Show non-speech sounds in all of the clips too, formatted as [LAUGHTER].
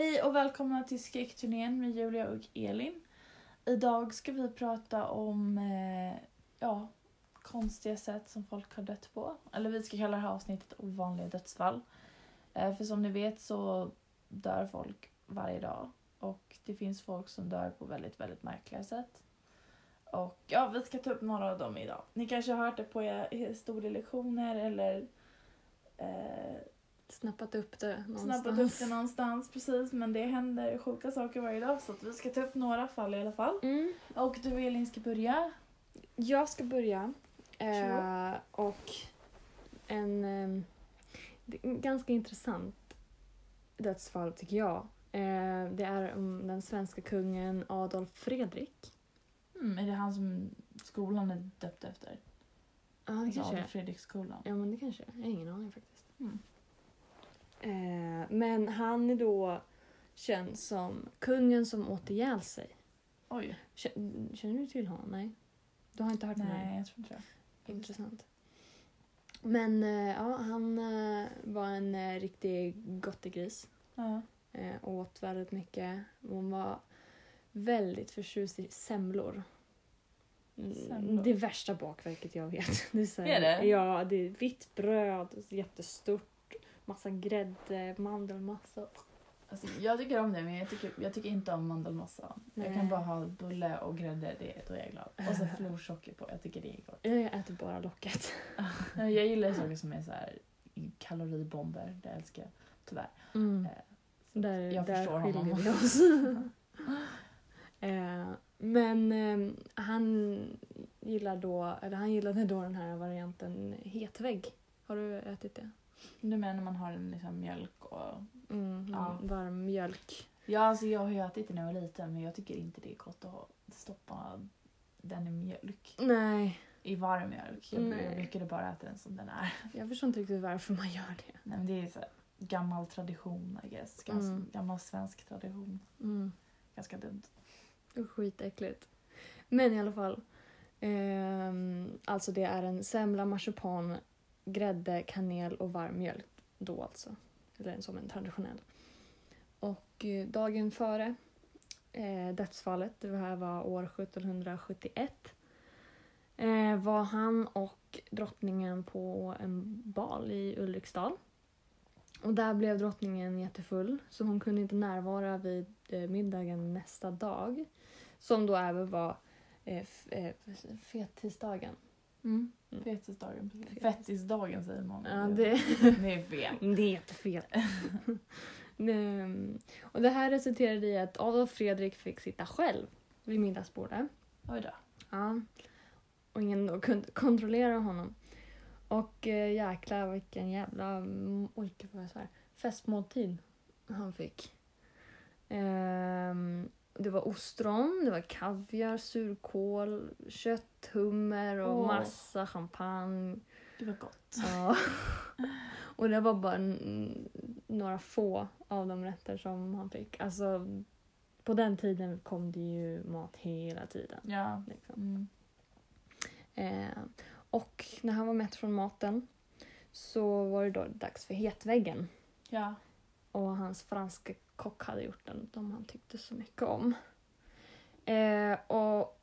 Hej och välkomna till Skräckturnén med Julia och Elin. Idag ska vi prata om eh, ja, konstiga sätt som folk har dött på. Eller vi ska kalla det här avsnittet ovanliga dödsfall. Eh, för som ni vet så dör folk varje dag. Och det finns folk som dör på väldigt, väldigt märkliga sätt. Och ja, vi ska ta upp några av dem idag. Ni kanske har hört det på era historielektioner eller eh, Snappat upp det någonstans. snappat upp det någonstans precis men det händer sjuka saker varje dag så att vi ska ta upp några fall i alla fall. Mm. Och du Elin ska börja. Jag ska börja. Eh, och en, eh, det ganska intressant dödsfall tycker jag. Eh, det är om den svenska kungen Adolf Fredrik. Mm, är det han som skolan är döpt efter? Ja, det Alltså kanske är. Adolf Fredriksskolan. Ja, men det kanske. Jag har ingen aning faktiskt. Mm. Eh, men han är då känd som kungen som åt ihjäl sig. Oj. Känner, känner du till honom? Nej? Du har inte hört om honom? Nej, jag tror inte det. Intressant. Men eh, ja, han eh, var en eh, riktig gottegris. Ja. Eh, åt väldigt mycket. Hon var väldigt förtjust i semlor. Mm, Semlor? Det värsta bakverket jag vet. [LAUGHS] Det är, Är det? Ja, det är vitt bröd, jättestort, massa grädde, mandelmassa. Alltså, jag tycker om det men jag tycker, jag tycker inte om mandelmassa. Jag kan Nej. bara ha bulle och grädde, det, då är jag glad. Och så [LAUGHS] florsocker på, jag tycker det är gott. Jag äter bara locket. [LAUGHS] Jag gillar saker som är så här kaloribomber, det älskar jag. Tyvärr. Mm. Eh, Där, jag där förstår skiljer honom. vi oss. [LAUGHS] eh, men eh, han gillar då, eller han gillade då den här varianten hetvägg. Har du ätit det? Du menar när man har en liksom mjölk och... Mm, Ja. Varm mjölk. Ja, alltså jag har ju ätit det när jag var liten men jag tycker inte det är gott att stoppa den i mjölk. Nej, I varm mjölk. Jag, Nej. brukade bara äta den som den är. jag förstår inte riktigt varför man gör det. Nej, men det är så här, gammal tradition I guess. Ganska, Mm. Gammal svensk tradition. Mm. Ganska dumt. Skitäckligt. Men i alla fall. ehm, alltså det är en semla, marsipan, grädde, kanel och varm mjölk. Då alltså. Eller som en traditionell. Och eh, dagen före eh, dödsfallet, det här var år 1771, eh, var han och drottningen på en bal i Ulriksdal. Och där blev drottningen jättefull så hon kunde inte närvara vid eh, middagen nästa dag. Som då även var eh, f- eh, fettisdagen. Mm. Mm. Fetisdagen. precis. Fettisdagen säger man. Ja, det, det är fel. [LAUGHS] det är jättefel. [LAUGHS] Och det här resulterade i att Adolf Fredrik fick sitta själv vid middagsbordet. Oj då. Ja. Och ingen då kunde kontrollera honom. Och eh, jäklar vilken jävla oj, vad jag svär, festmåltid han fick. Ehm, det var ostron, det var kaviar, surkål, kött, hummer och Åh. massa champagne. Det var gott. Ja. [LAUGHS] och det var bara några få av de rätter som han fick. Alltså, på den tiden kom det ju mat hela tiden. Ja. Liksom. Mm. Eh, och när han var mätt från maten så var det då dags för hetväggen. Ja. Och hans franska kock hade gjort den, de han tyckte så mycket om. Eh, och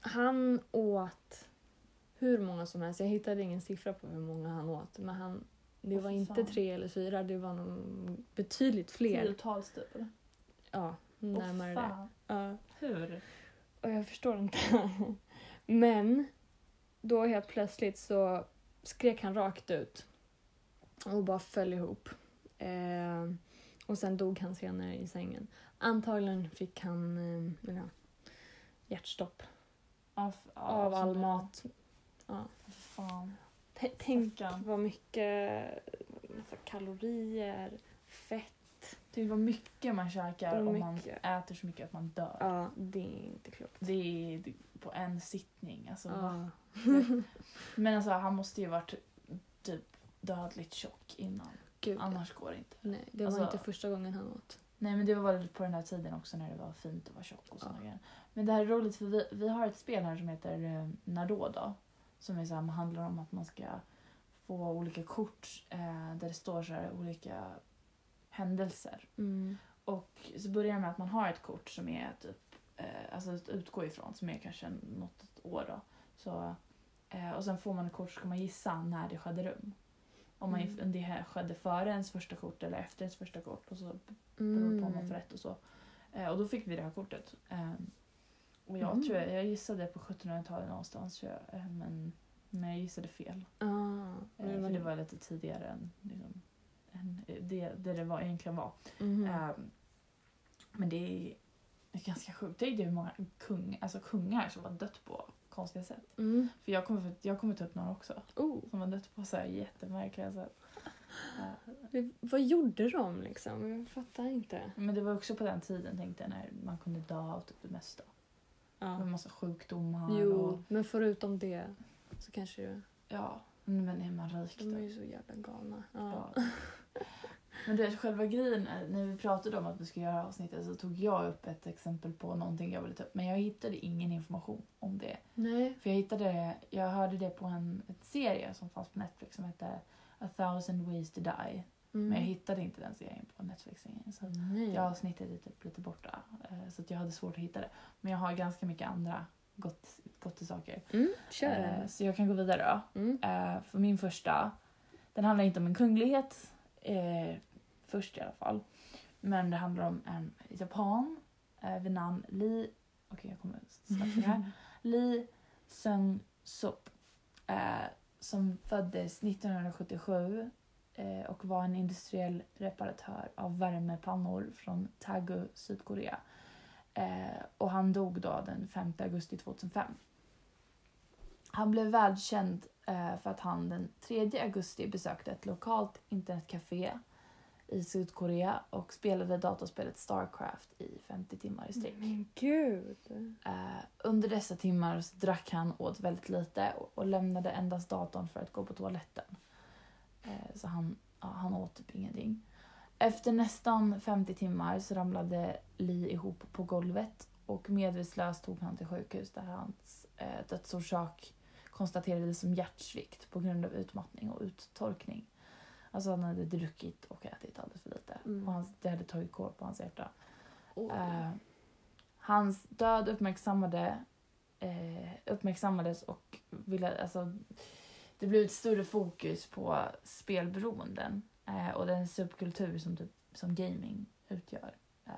han åt hur många som helst. Jag hittade ingen siffra på hur många han åt. Men han, det var inte tre eller fyra, det var nog betydligt fler. Tiotals typ? Ja, närmare det. fan. Ja. Hur? Och jag förstår inte. [LAUGHS] Men då helt plötsligt så skrek han rakt ut och bara föll ihop. Eh, och sen dog han senare i sängen. Antagligen fick han eh, ja, hjärtstopp f- ja, av all mat. Ja. Fan. Tänk vad mycket massa kalorier, fett. Det var mycket man käkar om man äter så mycket att man dör. Ja, det är inte klokt. Det är det- på en sittning. Alltså? Ja. [LAUGHS] Men alltså han måste ju varit typ dödligt tjock innan. Gud. Annars går det inte. Nej, det var Alltså- inte första gången han åt. Nej men det var på den här tiden också när det var fint att vara tjock och såna Ja. grejer. Men det här är roligt för vi, vi har ett spel här som heter eh, då. Som är så här, handlar om att man ska få olika kort eh, där det står så här olika händelser. Mm. och så börjar det med att man har ett kort som är typ, eh, alltså att utgå ifrån, som är kanske något år då. Så, eh, och sen får man ett kort så ska man gissa när det skedde rum. Om, man, Mm. det här skedde före ens första kort eller efter ens första kort. Och så beror det på om man får rätt och så. Eh, och då fick vi det här kortet. Eh, och jag Mm. tror jag, jag gissade på 1700-talet någonstans tror jag. Eh, men, men jag gissade fel. Ah, Eh, men för det var lite tidigare än, liksom, än det, det det var, egentligen var. Mhm. Ehm, men det är, det är ganska sjukt. Tänk dig hur många kung, alltså kungar som har dött på konstiga sätt. Mm. För jag kommer, jag kommer ta upp några också. Oh, Som har dött på så här jättemärkliga sätt. [LAUGHS] Det- vad gjorde de liksom? Jag fattar inte. men det var också på den tiden tänkte jag när man kunde dö av typ det mesta. Ja. Med massa sjukdomar Jo, och men förutom det så kanske det, ja. Men är man rik de är då? ju så jävla galna. Ja. Ja. [LAUGHS] Men det, själva grejen, är, när vi pratade om att vi skulle göra avsnittet så tog jag upp ett exempel på någonting jag ville ta upp. Men jag hittade ingen information om det. Nej. För jag hittade det, jag hörde det på en ett serie som fanns på Netflix som hette A thousand ways to die. Mm. Men jag hittade inte den serien på Netflix. Så Nej. det avsnittet är typ lite borta. eh, Så jag hade svårt att hitta det. Men jag har ganska mycket andra gott, gott saker. Mm, kör Eh. Så jag kan gå vidare då. Mm. Eh, För min första, den handlar inte om en kunglighet. Först i alla fall. Men det handlar om en japan eh, vid namn Li... Okej, jag kommer släppa det här. [LAUGHS] Lee Seung-sup eh, som föddes 1977 eh, och var en industriell reparatör av värmepannor från Tagu, Sydkorea. Eh, och han dog då den 5 augusti 2005. Han blev världskänd eh, för att han den 3 augusti besökte ett lokalt internetcafé i Sydkorea och spelade datorspelet Starcraft i 50 timmar i sträck. Men gud. Eh, under dessa timmar så drack han åt väldigt lite och, och lämnade endast datorn för att gå på toaletten. Eh, så han, ja, han åt typ ingenting. Efter nästan 50 timmar så ramlade Lee ihop på golvet och medvetslös tog han till sjukhus där hans eh, dödsorsak konstaterades som hjärtsvikt på grund av utmattning och uttorkning. Alltså han hade druckit och ätit alldeles för lite. Mm. Och hans, det hade tagit kål på hans hjärta. Oj. Eh, hans död uppmärksammade, eh, uppmärksammades och ville, alltså, det blev ett större fokus på spelberoenden eh, och den subkultur som, typ, som gaming utgör. Eh,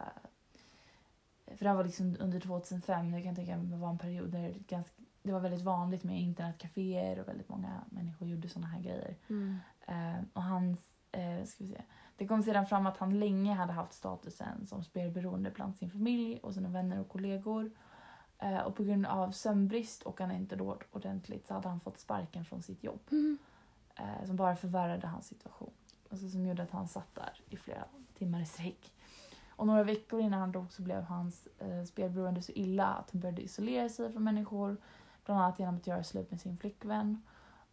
för det här var liksom under 2005, jag kan tänka mig var en period där det, ganska, det var väldigt vanligt med internetcaféer och väldigt många människor gjorde såna här grejer. Mm. Eh, och hans, eh, ska vi se. Det kom sedan fram att han länge hade haft statusen som spelberoende bland sin familj och sina vänner och kollegor. Eh, och på grund av sömnbrist och han inte låg ordentligt så hade han fått sparken från sitt jobb. Mm. Eh, som bara förvärrade hans situation. Alltså som gjorde att han satt där i flera timmar i sträck. Och några veckor innan han dog så blev hans eh, spelberoende så illa att han började isolera sig från människor. Bland annat genom att göra slut med sin flickvän.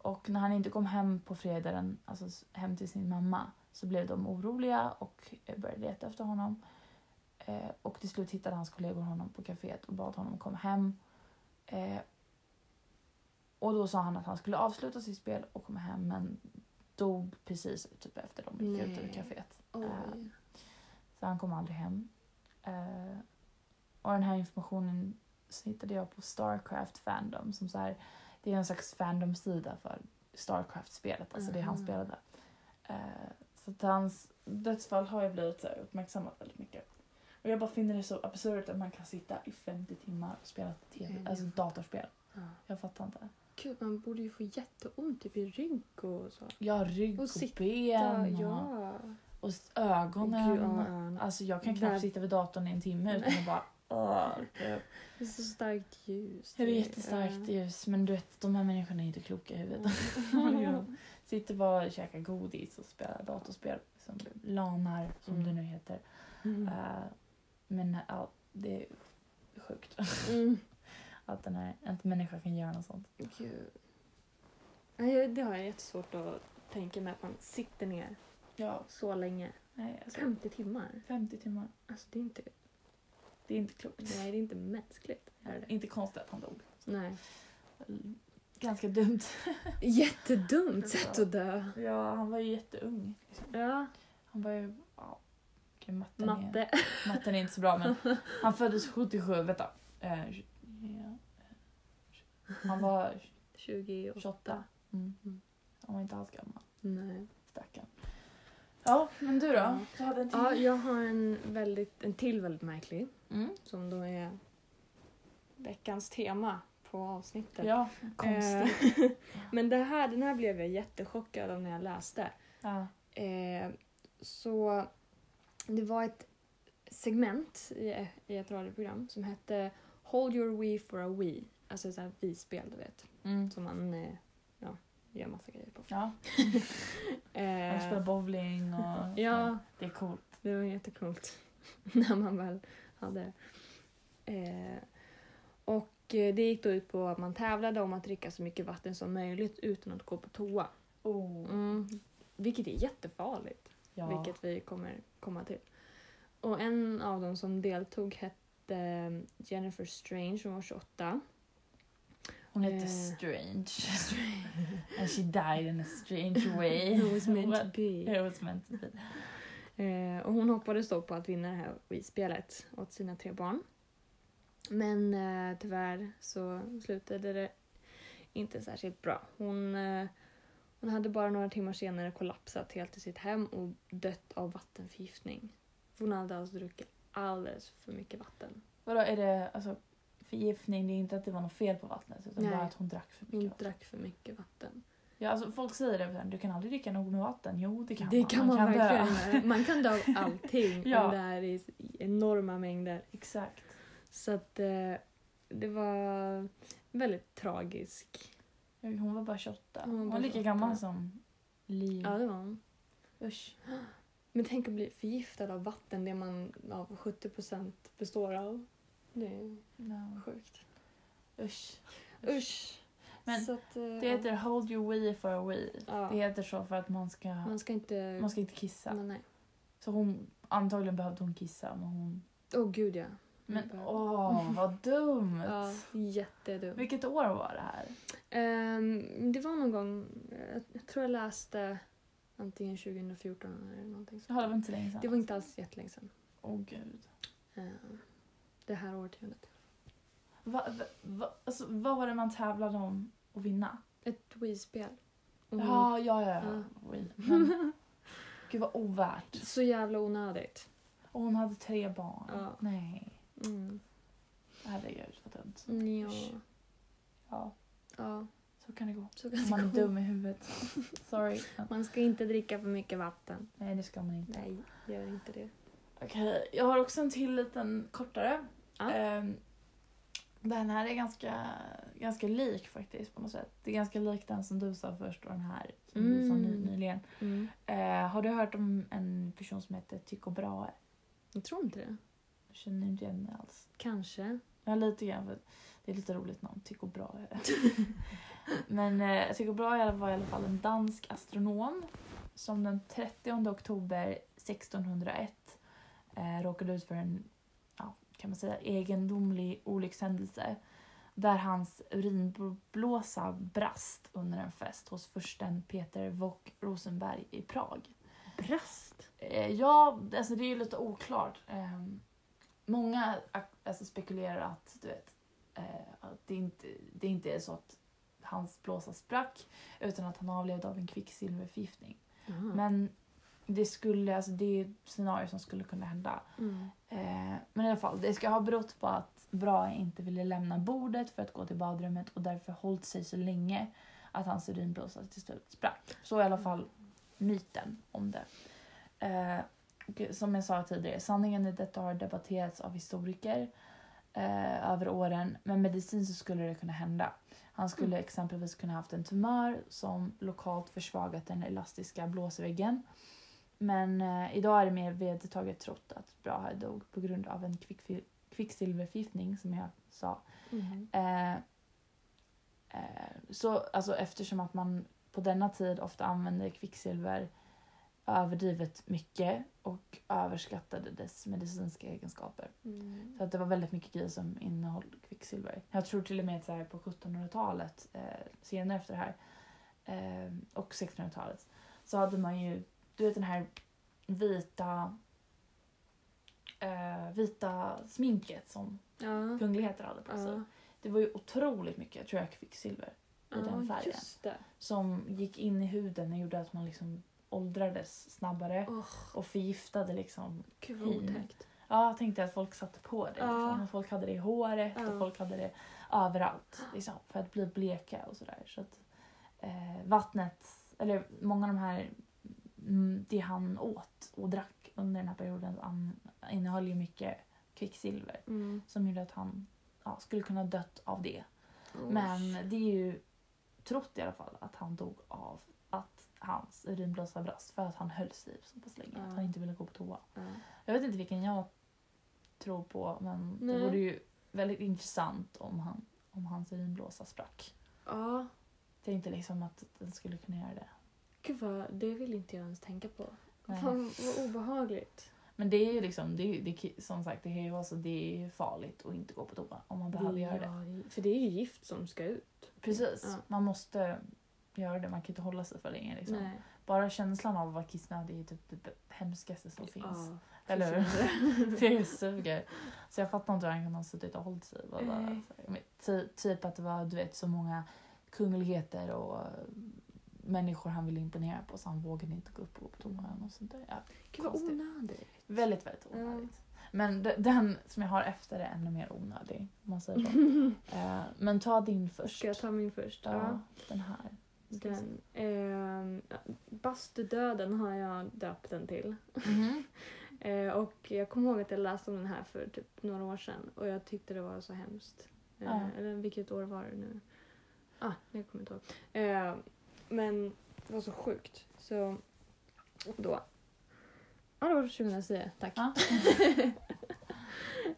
Och när han inte kom hem på fredagen, alltså hem till sin mamma, så blev de oroliga och eh, började leta efter honom. Eh, och till slut hittade hans kollegor honom på kaféet och bad honom komma hem. Eh, och då sa han att han skulle avsluta sitt spel och komma hem men dog precis typ efter de gick ut ur kaféet. Eh, så han kom aldrig hem. Eh, och den här informationen så hittade jag på Starcraft Fandom som så här, det är en slags fandom-sida för Starcraft-spelet, alltså det han Mhm. spelade. Eh, så att hans dödsfall har ju blivit så här uppmärksammat väldigt mycket. Och jag bara finner det så absurt att man kan sitta i 50 timmar och spela TV, Nej, alltså datorspel. Ja. Jag fattar inte. Gud, man borde ju få jätteont typ i rygg och så. Har rygg och, Och sitta, ben och, ja. och ögonen. Gud, ja. Alltså jag kan knappt sitta vid datorn i en timme utan att bara Åh, typ. Det är så starkt ljus. Det är jättestarkt ljus men du vet de här människorna är inte kloka i huvudet. [LAUGHS] Ja. [LAUGHS] Sitter bara och käkar godis och spelar datorspel. Som lanar som Mm. det nu heter. Mm. Eh, men ja, det är sjukt Mm. [LAUGHS] att den här, en människa kan göra något sånt. Gud. Nej, Det har jag jättesvårt att tänka mig att man sitter ner Ja, så länge. nej alltså 50 timmar. 50 timmar. Alltså det är inte, Det är inte klokt. nej, det är inte mänskligt. Är? Inte konstigt att han dog. Nej. Ganska dumt. [LAUGHS] Jättedumt sätt att dö. Ja, han var ju jätteung. Liksom. Ja. Han var ju ja, Okej, matten, Matte. Är, matten [LAUGHS] är inte så bra men han föddes 77, vänta. Eh. Han var 28. 28. Mm. Mm. Han var inte alls gammal. Nej. Stackarn. Ja, men du då? Du hade en till? Ja, jag har en, väldigt, en till väldigt märklig Mm. som då är veckans tema på avsnittet. Ja, konstigt. [LAUGHS] Eh, Men det här, den här blev jag jättechockad av när jag läste. Ja. Eh, så det var ett segment i, i ett radioprogram som hette Hold your Wii for a Wii. Alltså ett Wii-spel du vet. Mm. Som man eh, ja, gör massa grejer på. Ja, [LAUGHS] han spelar bowling och ja, det är coolt. det var jättecoolt. [LAUGHS] när man väl hade eh, Och eh, det gick då ut på att man tävlade om att dricka så mycket vatten som möjligt utan att gå på toa. Oh. Mm. Vilket är jättefarligt. Ja. Vilket vi kommer komma till. Och en av dem som deltog hette Jennifer Strange, hon var 28. Hon heter Eh. Strange. [LAUGHS] And she died in a strange way. [LAUGHS] It was meant to [LAUGHS] be. It was meant to be. Eh, och hon hoppades då på att vinna det här Wii-spelet åt sina tre barn. Men eh, tyvärr så slutade det inte särskilt bra. Hon, eh, hon hade bara några timmar senare kollapsat helt i sitt hem och dött av vattenförgiftning. Hon hade alltså druckit alldeles för mycket vatten. Vadå, är det alltså förgiftning? Det är inte att det var något fel på vattnet utan Nej. bara att hon drack för mycket Hon vatten. drack för mycket vatten. Ja, alltså, folk säger det, du kan aldrig dricka nog med vatten. Jo, det kan det man. kan man, dö. verkligen göra. Man kan dö av allting [LAUGHS] Ja. om det är i enorma mängder. Exakt. Så att eh, det var väldigt tragisk. Hon var bara 28. Hon var Hon var lika 28. gammal som Liv. Ja, det var hon. Usch. Men tänk att bli förgiftad av vatten, det man av 70% består av. Det är No. sjukt. Usch. Usch. Men att, eh, Det heter Hold your wee for a wee. ja. Det heter så för att man ska, Man ska inte... man ska inte kissa. Nej, nej. Så hon, antagligen behövde hon kissa men hon... Åh gud ja. Men åh, vad [LAUGHS] dumt! Ja, jättedumt. Vilket år var det här? Ehm, det var någon gång, jag, tror jag läste antingen 2014 eller någonting Det var sånt. inte så länge sedan. Det var inte alls jättelänge sedan. Åh gud. Ehm, det här årtiondet. Va, va, va, alltså, vad var det man tävlade om att vinna? Ett Wii-spel. Och Ja, ja, ja. ja. Wii. Men, [LAUGHS] gud vad ovärt. Så jävla onödigt. Och hon hade tre barn. Ja. Nej, Mm. herregud vad dumt. Ja. Ja, ja, så kan det gå. så kan Om det man är dum i huvudet. [LAUGHS] Sorry. Man ska inte dricka för mycket vatten. Nej, det ska man inte. Nej, gör inte det. Okej, jag har också en till liten kortare. Ja. Ehm, den här är ganska, ganska lik faktiskt på något sätt. Det är ganska lik den som du sa först och den här som du sa Mm. nyligen. Mm. Eh, har du hört om en person som heter Tycho Brahe? Jag tror inte det. Jag känner inte igen det alls. Kanske. Ja, lite grann. För det är lite roligt namn, Tycho Brahe. [LAUGHS] Men eh, Tycho Brahe var i alla fall en dansk astronom som den 30 oktober 1601 eh, råkade ut för en, kan man säga, egendomlig olyckshändelse där hans urinblåsa brast under en fest hos fursten Peter Wock Rosenberg i Prag. Brast? Eh, ja, alltså det är ju lite oklart. Eh, många alltså, spekulerar att, du vet, eh, att det, inte, det inte är så att hans blåsa sprack utan att han avled av en kvicksilverförgiftning. Jaha. Men det skulle, alltså det är scenarier som skulle kunna hända. Mm. Eh, men i alla fall, det ska ha berott på att Brahe inte ville lämna bordet för att gå till badrummet och därför hållit sig så länge att hans urinblåsa till slut sprack. Så i alla fall myten om det. Eh, som jag sa tidigare, sanningen i detta har debatterats av historiker eh, över åren, men medicinskt så skulle det kunna hända. Han skulle exempelvis kunna haft en tumör som lokalt försvagat den elastiska blåsväggen. Men eh, idag är det mer vedertaget trott att Brahe dog på grund av en kvickfil- kvicksilverförgiftning som jag sa. Mm. Eh, eh, så alltså eftersom att man på denna tid ofta använde kvicksilver överdrivet mycket och överskattade dess medicinska egenskaper. Mm. Så att det var väldigt mycket grejer som innehöll kvicksilver. Jag tror till och med att så här på 1700-talet, eh, senare efter det här, eh, och 1600-talet, så hade man ju, du vet den här vita eh, vita sminket som Ja. kungligheter hade på sig. Ja. Det var ju otroligt mycket, tror jag, kvicksilver i den färgen. Som gick in i huden och gjorde att man liksom åldrades snabbare Åh, och förgiftade liksom. gud vad Fin. otäckt. Ja, jag tänkte att folk satte på det. Ja. Liksom. Folk hade det i håret Ja. och folk hade det överallt. Liksom, för att bli bleka och sådär. Så att eh, vattnet, eller många av de här, det han åt och drack under den här perioden an, innehöll ju mycket kvicksilver. Mm. Som gjorde att han ja, skulle kunna dött av det. Oj. Men det är ju trott i alla fall att han dog av att hans urinblåsa brast för att han höll sig så pass länge. Ja. Att han inte ville gå på toa. Ja. Jag vet inte vilken jag tror på men Nej. det vore ju väldigt intressant om, han, om hans urinblåsa sprack. ja. Tänkte liksom att den skulle kunna göra det. Gud vad, det vill inte jag ens tänka på. Nej. Fan vad obehagligt. Men det är ju liksom, det är, ju- det, som sagt, det är ju alltså, det är ju farligt att inte gå på toa om man behöver göra det. ja. För det är ju gift som ska ut. Precis, Ja. man måste göra det. Man kan inte hålla sig för länge. Liksom. Nej. Bara känslan av att vara kissnödig är typ det hemskaste som finns. Ja, Eller hur? [LAUGHS] Det suger. Så jag fattar inte hur han kan ha suttit och hållit sig. Bara, typ att det var du vet, så många kungligheter och människor han ville imponera på så han vågade inte gå upp på toa. Och sånt där. Ja, Gud vad onödigt. väldigt, väldigt onödigt. Men de- den som jag har efter är ännu mer onödig. Man säger så. eh, men ta din först. Ska jag ta min först? Ja, den här. Ska. Den, ehm, bastudöden har jag döpt den till. Mhm. [LAUGHS] Eh, och jag kommer ihåg att jag läste om den här för typ några år sedan och jag tyckte det var så hemskt. Eh, Ja. Eller vilket år var det nu? Ah, det kommer jag inte ihåg. Eh, men det var så sjukt. Så då. Ja, det var 2010. Tack. Ja.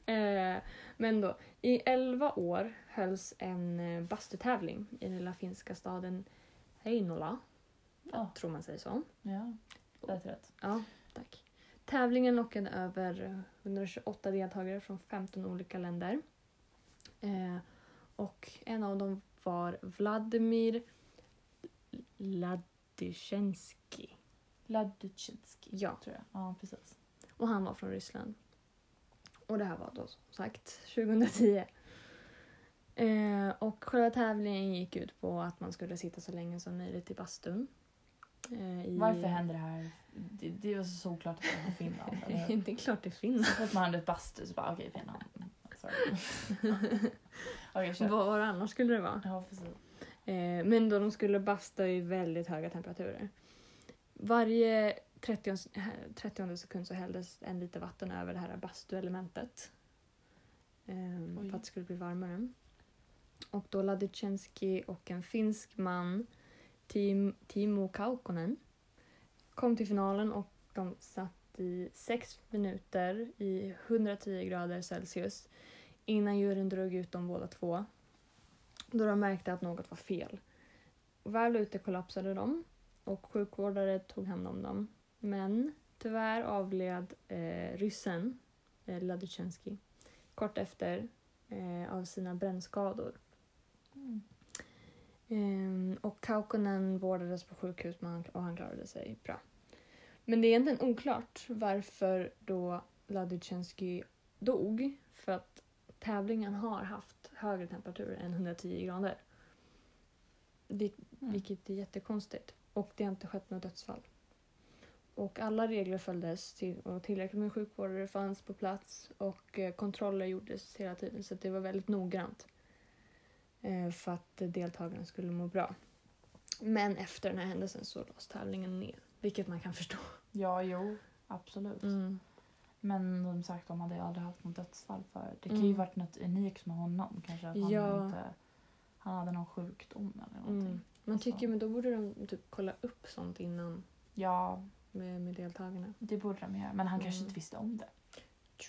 [LAUGHS] eh, men då, i 11 år hölls en eh, bastutävling i den lilla finska staden Heinola. Ja. Tror man säger så. Ja, lät rätt. Ja, tack. Tävlingen lockade över 128 deltagare från 15 olika länder. Eh, och en av dem var Vladimir Ladysjenski. Ladutjinski, Ja, tror jag. Ja, precis. och han var från Ryssland. Och det här var då som sagt 2010. Eh, och själva tävlingen gick ut på att man skulle sitta så länge som möjligt i bastun. Eh, i- Varför händer det här? Det, det var så solklart att det var Finland. [LAUGHS] Eller? det är klart det finns. Så fort man hade ett bastu så bara okej Finland. [LAUGHS] Sorry. [LAUGHS] Okej kör. Vad var annars skulle det vara? Ja precis. Eh, men då de skulle basta i väldigt höga temperaturer. Varje 30, eh, 30 sekund så hälldes en liter vatten över det här bastuelementet. Eh, för att det skulle bli varmare. Och då Ladutjenski och en finsk man, Tim, Timo Kaukonen, kom till finalen och de satt i sex minuter i 110 grader Celsius innan juryn drog ut dem båda två då de märkte att något var fel. Väl ute kollapsade de och sjukvårdare tog hand om dem. Men tyvärr avled eh, ryssen, eh, Ladutjenski, kort efter eh, av sina brännskador. Mm. Ehm, och Kaukonen vårdades på sjukhus men han, och han klarade sig bra. Men det är egentligen oklart varför då Ladutjenski dog. För att tävlingen har haft högre temperaturer än 110 grader. Mm. Vilket är jättekonstigt. Och det har inte skett något dödsfall. Och alla regler följdes till, och tillräckligt med sjukvårdare fanns på plats och eh, kontroller gjordes hela tiden så det var väldigt noggrant. Eh, för att deltagarna skulle må bra. Men efter den här händelsen så lades tävlingen ner. Vilket man kan förstå. Ja jo, absolut. Mm. Men som sagt de hade ju aldrig haft något dödsfall för. Det kan ju Mm. varit något unikt med honom. Kanske att han Ja. inte han hade någon sjukdom eller någonting. Mm. Man tycker men då borde de typ kolla upp sånt innan Ja, med, med deltagarna. det borde de göra. Men han kanske Mm. inte visste om det.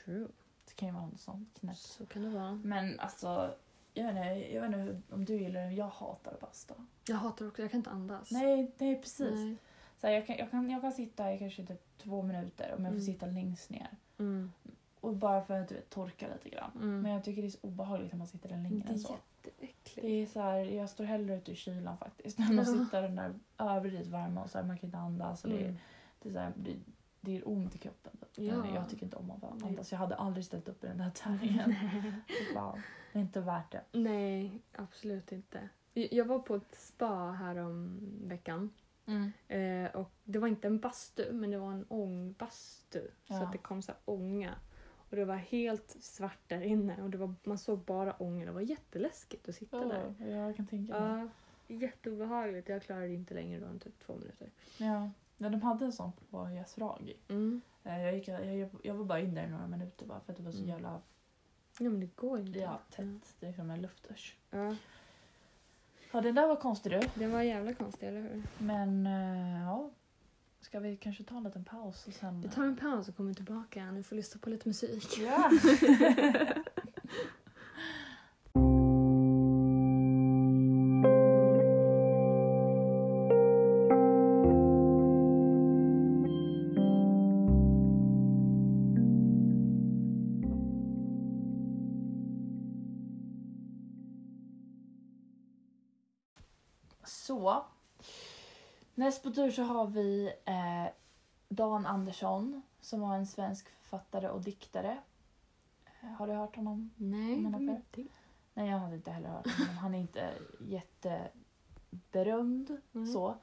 True. Det kan ju vara något sånt knäppt. Så kan det vara. Men alltså, jag vet inte, jag vet inte om du gillar det, jag hatar att basta. Jag hatar också, jag kan inte andas. Nej, nej precis. Nej. Så här, jag, kan, jag, kan, jag kan sitta i kanske typ två minuter om jag får Mm. sitta längst ner. Mm. Och bara för att du vet, torka lite grann. Mm. Men jag tycker det är så obehagligt när man sitter där länge det än är så. jätteäckligt. Det är så här, jag står hellre ute i kylan faktiskt. [LAUGHS] Att Ja. sitta den där överdrivet varma och så här, man kan inte andas. Och det, Mm. det, är så här, det, det gör ont i kroppen. Typ. Ja. Jag tycker inte om att andas. Jag hade aldrig ställt upp i den här tävlingen. [LAUGHS] Fan, det är inte värt det. Nej, absolut inte. Jag jag var på ett spa här om veckan. Eh, och det var inte en bastu, men det var en ångbastu. Så Ja. att det kom så ånga. Och det var helt svart där inne och det var, man såg bara ånga. Det var jätteläskigt att sitta där. Oh, jag kan tänka mig. Ja, jätteobehagligt. Jag klarade inte längre då än typ två minuter. Ja. ja, de hade en sån på Yasuragi. Mm. Eh, Jag, gick, jag, jag, jag var bara in där i några minuter bara för att det var så Mm. jävla Ja men det går inte. ja, tätt. Det är som en luftdusch. Ja, Ja, det där var konstigt du. det var jävla konstigt, eller hur? Men eh, ja, ska vi kanske ta en liten paus och sen... Vi tar en paus och kommer tillbaka. Ni får lyssna på lite musik. Ja! [LAUGHS] [LAUGHS] Näst på tur så har vi eh, Dan Andersson som var en svensk författare och diktare. Eh, Har du hört honom? Nej, ingenting. Nej, jag hade inte heller hört honom. Han är inte jätteberömd Mm. så.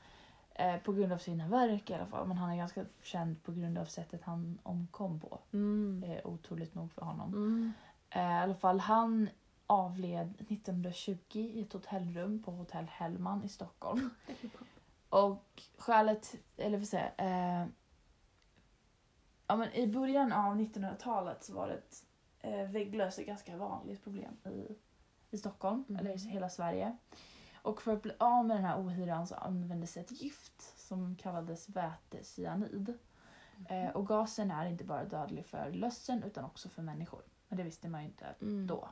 Eh, på grund av sina verk i alla fall. Men han är ganska känd på grund av sättet han omkom på. Mm. Det är otroligt nog för honom. Mm. Eh, I alla fall, han avled 1920 i ett hotellrum på Hotell Hellman i Stockholm. Och skälet, eller vad säger eh, ja, men I början av 1900-talet så var det ett eh, vägglöss ett ganska vanligt problem i, i Stockholm, Mhm. eller i hela Sverige. Och för att bli av med den här ohyran så användes ett gift som kallades vätecyanid. Eh, och gasen är inte bara dödlig för lössen utan också för människor. Men det visste man ju inte Mm. då.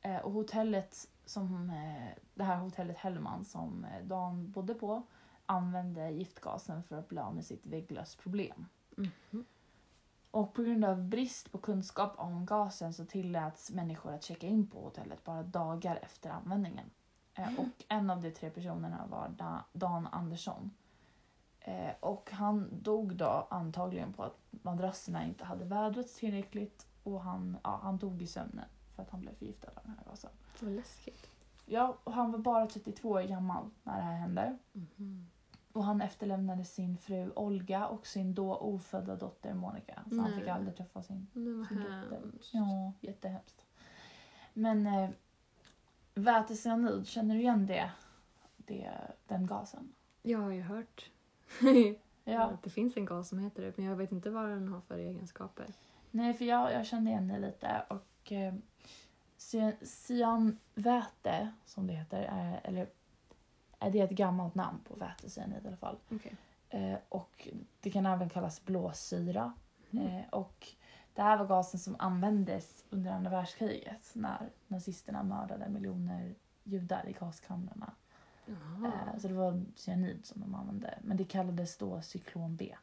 Eh, och hotellet som, eh, det här hotellet Hellman som eh, Dan bodde på använde giftgasen för att bli av med sitt vägglössproblem. Mhm. Och på grund av brist på kunskap om gasen så tilläts människor att checka in på hotellet bara dagar efter användningen. Eh, Mm. och en av de tre personerna var Da- Dan Andersson. Och han dog då antagligen på att madrasserna inte hade vädrats tillräckligt och han, ja, han dog i sömnen för att han blev förgiftad av den här gasen. Vad läskigt. Ja, och han var bara 32 år gammal när det här hände. Mhm. Och han efterlämnade sin fru Olga och sin då ofödda dotter Monica. Så han Nej. fick aldrig träffa sin, sin dotter. Ja, jättehemskt. Men eh, vätecyanid, känner du igen det? det? Den gasen? Jag har ju hört [LAUGHS] Ja. att det finns en gas som heter det, men jag vet inte vad den har för egenskaper. Nej, för jag, jag kände igen det lite. Och eh, cyanväte, som det heter, är, eller är det ett gammalt namn på vätecyanid i alla fall. Okej. Eh, och det kan även kallas blåsyra. Mm. Eh, och det här var gasen som användes under andra världskriget när nazisterna mördade miljoner judar i gaskamrarna. Eh, så det var cyanid som de använde. Men det kallades då cyklon B.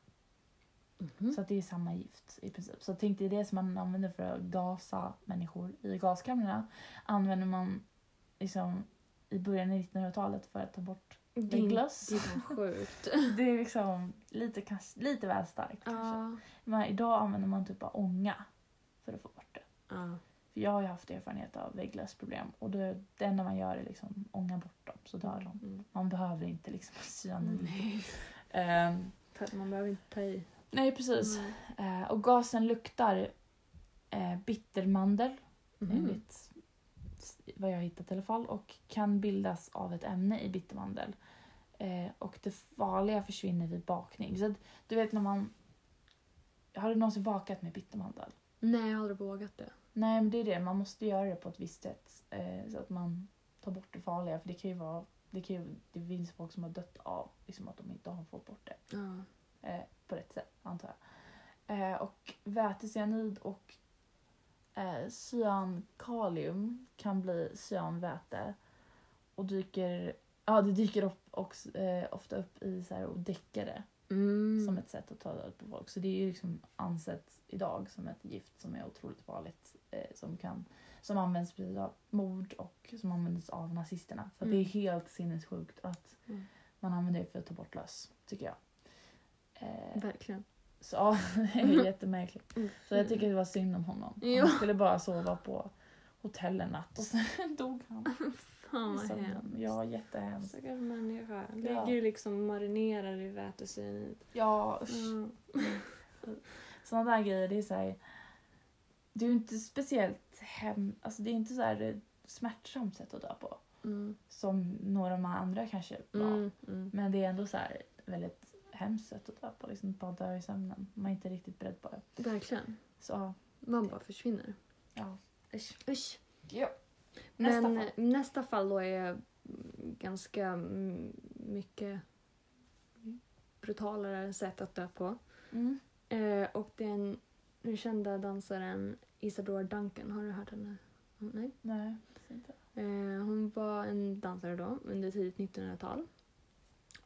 Mhm. Så att det är samma gift i princip. Så tänk dig det som man använder för att gasa människor i gaskamrarna använder man liksom i början av 1900-talet för att ta bort Det är vägglöss. det är sjukt. [LAUGHS] Det är liksom lite, kanske, lite väl starkt kanske. Ja. Men idag använder man typ av ånga för att få bort det. Ja. För jag har ju haft erfarenhet av vägglössproblem och det, det enda man gör är liksom ånga bort dem så dör de. Mm. Man behöver inte liksom [LAUGHS] cyanid. Ehm, Ta- Man behöver inte ta i. nej precis. Nej. Eh, och gasen luktar eh, bittermandel Mhm. enligt vad jag har hittat i alla fall och kan bildas av ett ämne i bittermandel. Eh, och det farliga försvinner vid bakning. Så att, du vet när man... Har du någonsin bakat med bittermandel? Nej, jag har aldrig vågat det. Nej, men det är det. Man måste göra det på ett visst sätt eh, så att man tar bort det farliga. För det kan ju vara... Det, kan ju, det finns folk som har dött av liksom att de inte har fått bort det Ja. Eh, på rätt sätt, antar jag. Eh, och vätecyanid och eh, cyankalium kan bli cyanväte och dyker, ja, det dyker upp också, eh, ofta upp i så här, däckare Mm. som ett sätt att ta död på folk. Så det är ju liksom ansett idag som ett gift som är otroligt farligt. Eh, som, kan, som används vid mord och som används av nazisterna. Så att det är Mm. helt sinnessjukt att Mm. man använder det för att ta bort löss, tycker jag. Eh, Verkligen. Så ja, [LAUGHS] det är jättemärkligt. Mm. Så jag tycker det var synd om honom. Ja. Han skulle bara sova på hotell en natt och sen [LAUGHS] dog han. [LAUGHS] Fan vad hemskt. Ja, jättehemskt. Stackars människa. Ja. Ligger ju liksom marinerad i vätecyanid. Ja, usch. Mm. Sådana där grejer, det är så här, Det är ju inte speciellt hem... Alltså det är inte så här ett smärtsamt sätt att dö på. Mm. Som några av de andra kanske var. Mm. Mm. Men det är ändå så här väldigt hemskt sätt att dö på. Liksom bara dö i sömnen. Man är inte riktigt beredd på det. Verkligen. Så. Man bara försvinner. ja. Usch. Usch. Ja. Men Nästa fall. nästa fall då är ganska mm, mycket brutalare sätt att dö på. Mm. Eh, och den den kända dansaren Isadora Duncan, har du hört henne? Mm, Nej. Nej, inte. Eh, hon var en dansare då under tidigt 1900-tal.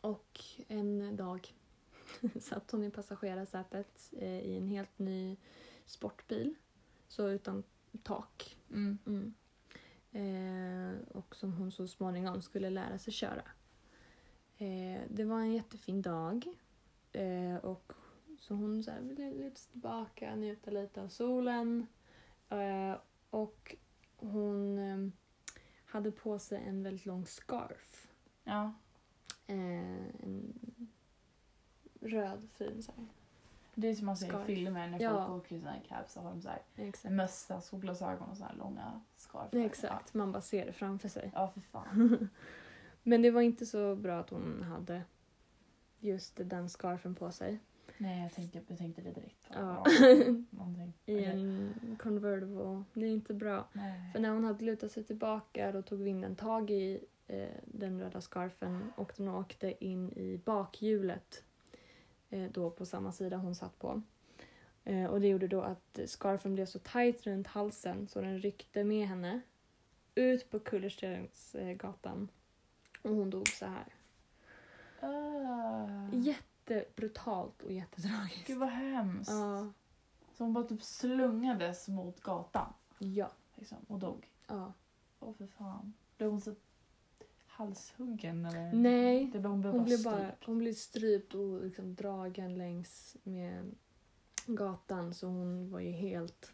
Och en dag [LAUGHS] satt hon i passagerarsätet eh, i en helt ny sportbil. Så utan tak. Mm. Mm. Eh, och som hon så småningom skulle lära sig köra. Eh, det var en jättefin dag. Eh, och så hon så här, ville sig tillbaka, njuta lite av solen. Eh, och hon eh, hade på sig en väldigt lång scarf. Ja. En röd fin så här. Det är som man ser i filmer när Ja. folk åker i här cabs så har de så här Exakt. mössa, solglasögon och så här långa scarf. Exakt, man bara ser det framför sig. Ja, för fan. [LAUGHS] Men det var inte så bra att hon hade just den scarfen på sig. Nej, jag tänkte, jag tänkte det direkt. Ja. [LAUGHS] I en convertible. Det är inte bra. Nej. För när hon hade lutat sig tillbaka då tog vinden tag i eh, den röda scarfen och den åkte in i bakhjulet då på samma sida hon satt på. Eh, och det gjorde då att scarfen blev så tight runt halsen så den ryckte med henne ut på Kullerstensgatan. Och hon dog så här. Ah. Jättebrutalt och jättetragiskt. Gud vad hemskt. Ja. Så hon bara typ slungades mot gatan Ja. liksom, och dog. ja. Åh för fan. Blev hon så halshuggen eller? Nej, Det blev, hon blev Hon blev, bara, hon blev strypt och liksom dragen längs med gatan så hon var ju helt...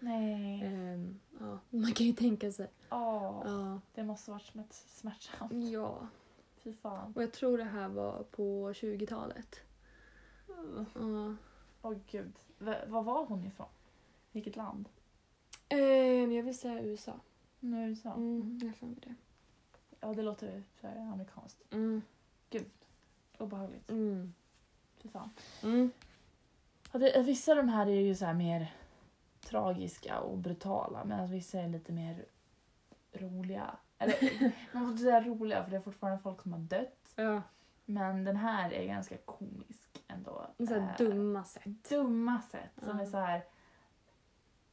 Nej. ehm, ja, man kan ju tänka sig. Åh, Ja. Det måste varit smärt, smärtsamt. ja. Fy fan. Och jag tror det här var på 20-talet. Ja. Åh gud. V- var var hon ifrån? Vilket land? Ehm, jag vill säga USA. Nu USA? Mm, jag får det. Ja, det låter så här amerikanskt. Mm. Gud. Obehagligt. Mm. Fy fan. Mm. Ja, det, vissa av de här är ju så här mer tragiska och brutala medan vissa är lite mer roliga. Eller [LAUGHS] man får inte säga roliga för det är fortfarande folk som har dött. Ja. Men den här är ganska komisk ändå. Så här Eh, dumma sätt. dumma sätt som Ja. är så här.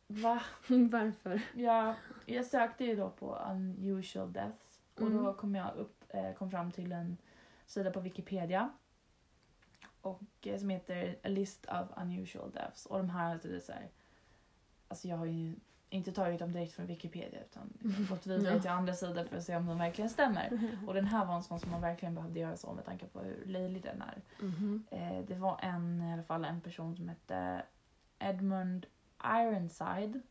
Va? [LAUGHS] Varför? Ja, jag sökte ju då på unusual deaths och Mm. då kom jag upp, eh, kom fram till en sida på Wikipedia och eh, som heter A list of unusual deaths och de här är så här, alltså jag har ju inte tagit dem direkt från Wikipedia utan gått vidare [LAUGHS] Ja. till andra sidor för att se om de verkligen stämmer. [LAUGHS] Och den här var en sån som man verkligen behövde göra så med tanke på hur löjlig den är. Mhm. Eh, det var en, i alla fall en person som hette Edmund Ironside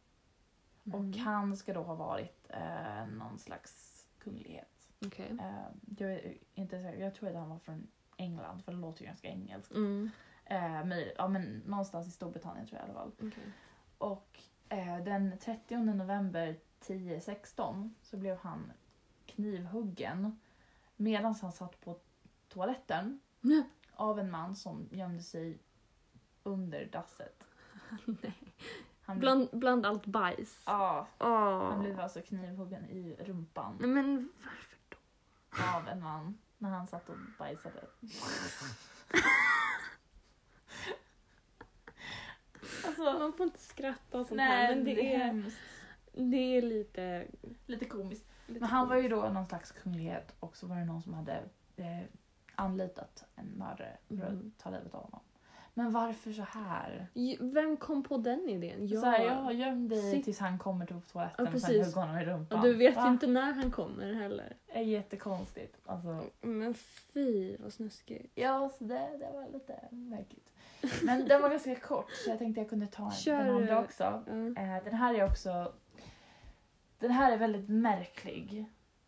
och Mhm. han ska då ha varit eh, någon slags kunglighet. Okej. Eh, jag är inte säker, jag tror att han var från England för det låter ju ganska engelskt. Mm. Eh, men, ja, men någonstans i Storbritannien tror jag i alla fall. Okej. Och eh, den 30 november 1016 så blev han knivhuggen medan han satt på toaletten Nej. av en man som gömde sig under dasset. [LAUGHS] Nej. Han blev, Bland, bland allt bajs. ja, Åh. han blev alltså knivhuggen i rumpan Nej, Men varför då? av en man när han satt och bajsade. alltså, Man får inte skratta och sånt här, nej, men det det är är, hemskt. det är lite... Lite komiskt. lite Men han var ju komiskt. då någon slags kunglighet och så var det någon som hade eh, anlitat en mördare för att Mhm. ta livet av honom. Men varför så här? J- Vem kom på den idén? Så här jag göm dig Sitt- tills han kommer till toaletten Ja, och sen precis. honom i rumpan. Och du vet Va? ju inte när han kommer heller. Det är jättekonstigt. Alltså, Men fy vad snuskigt. ja, så det, det var lite märkligt. Men den var ganska kort så jag tänkte jag kunde ta Kör. den andra också. Ja. Eh, den här är också... Den här är väldigt märklig.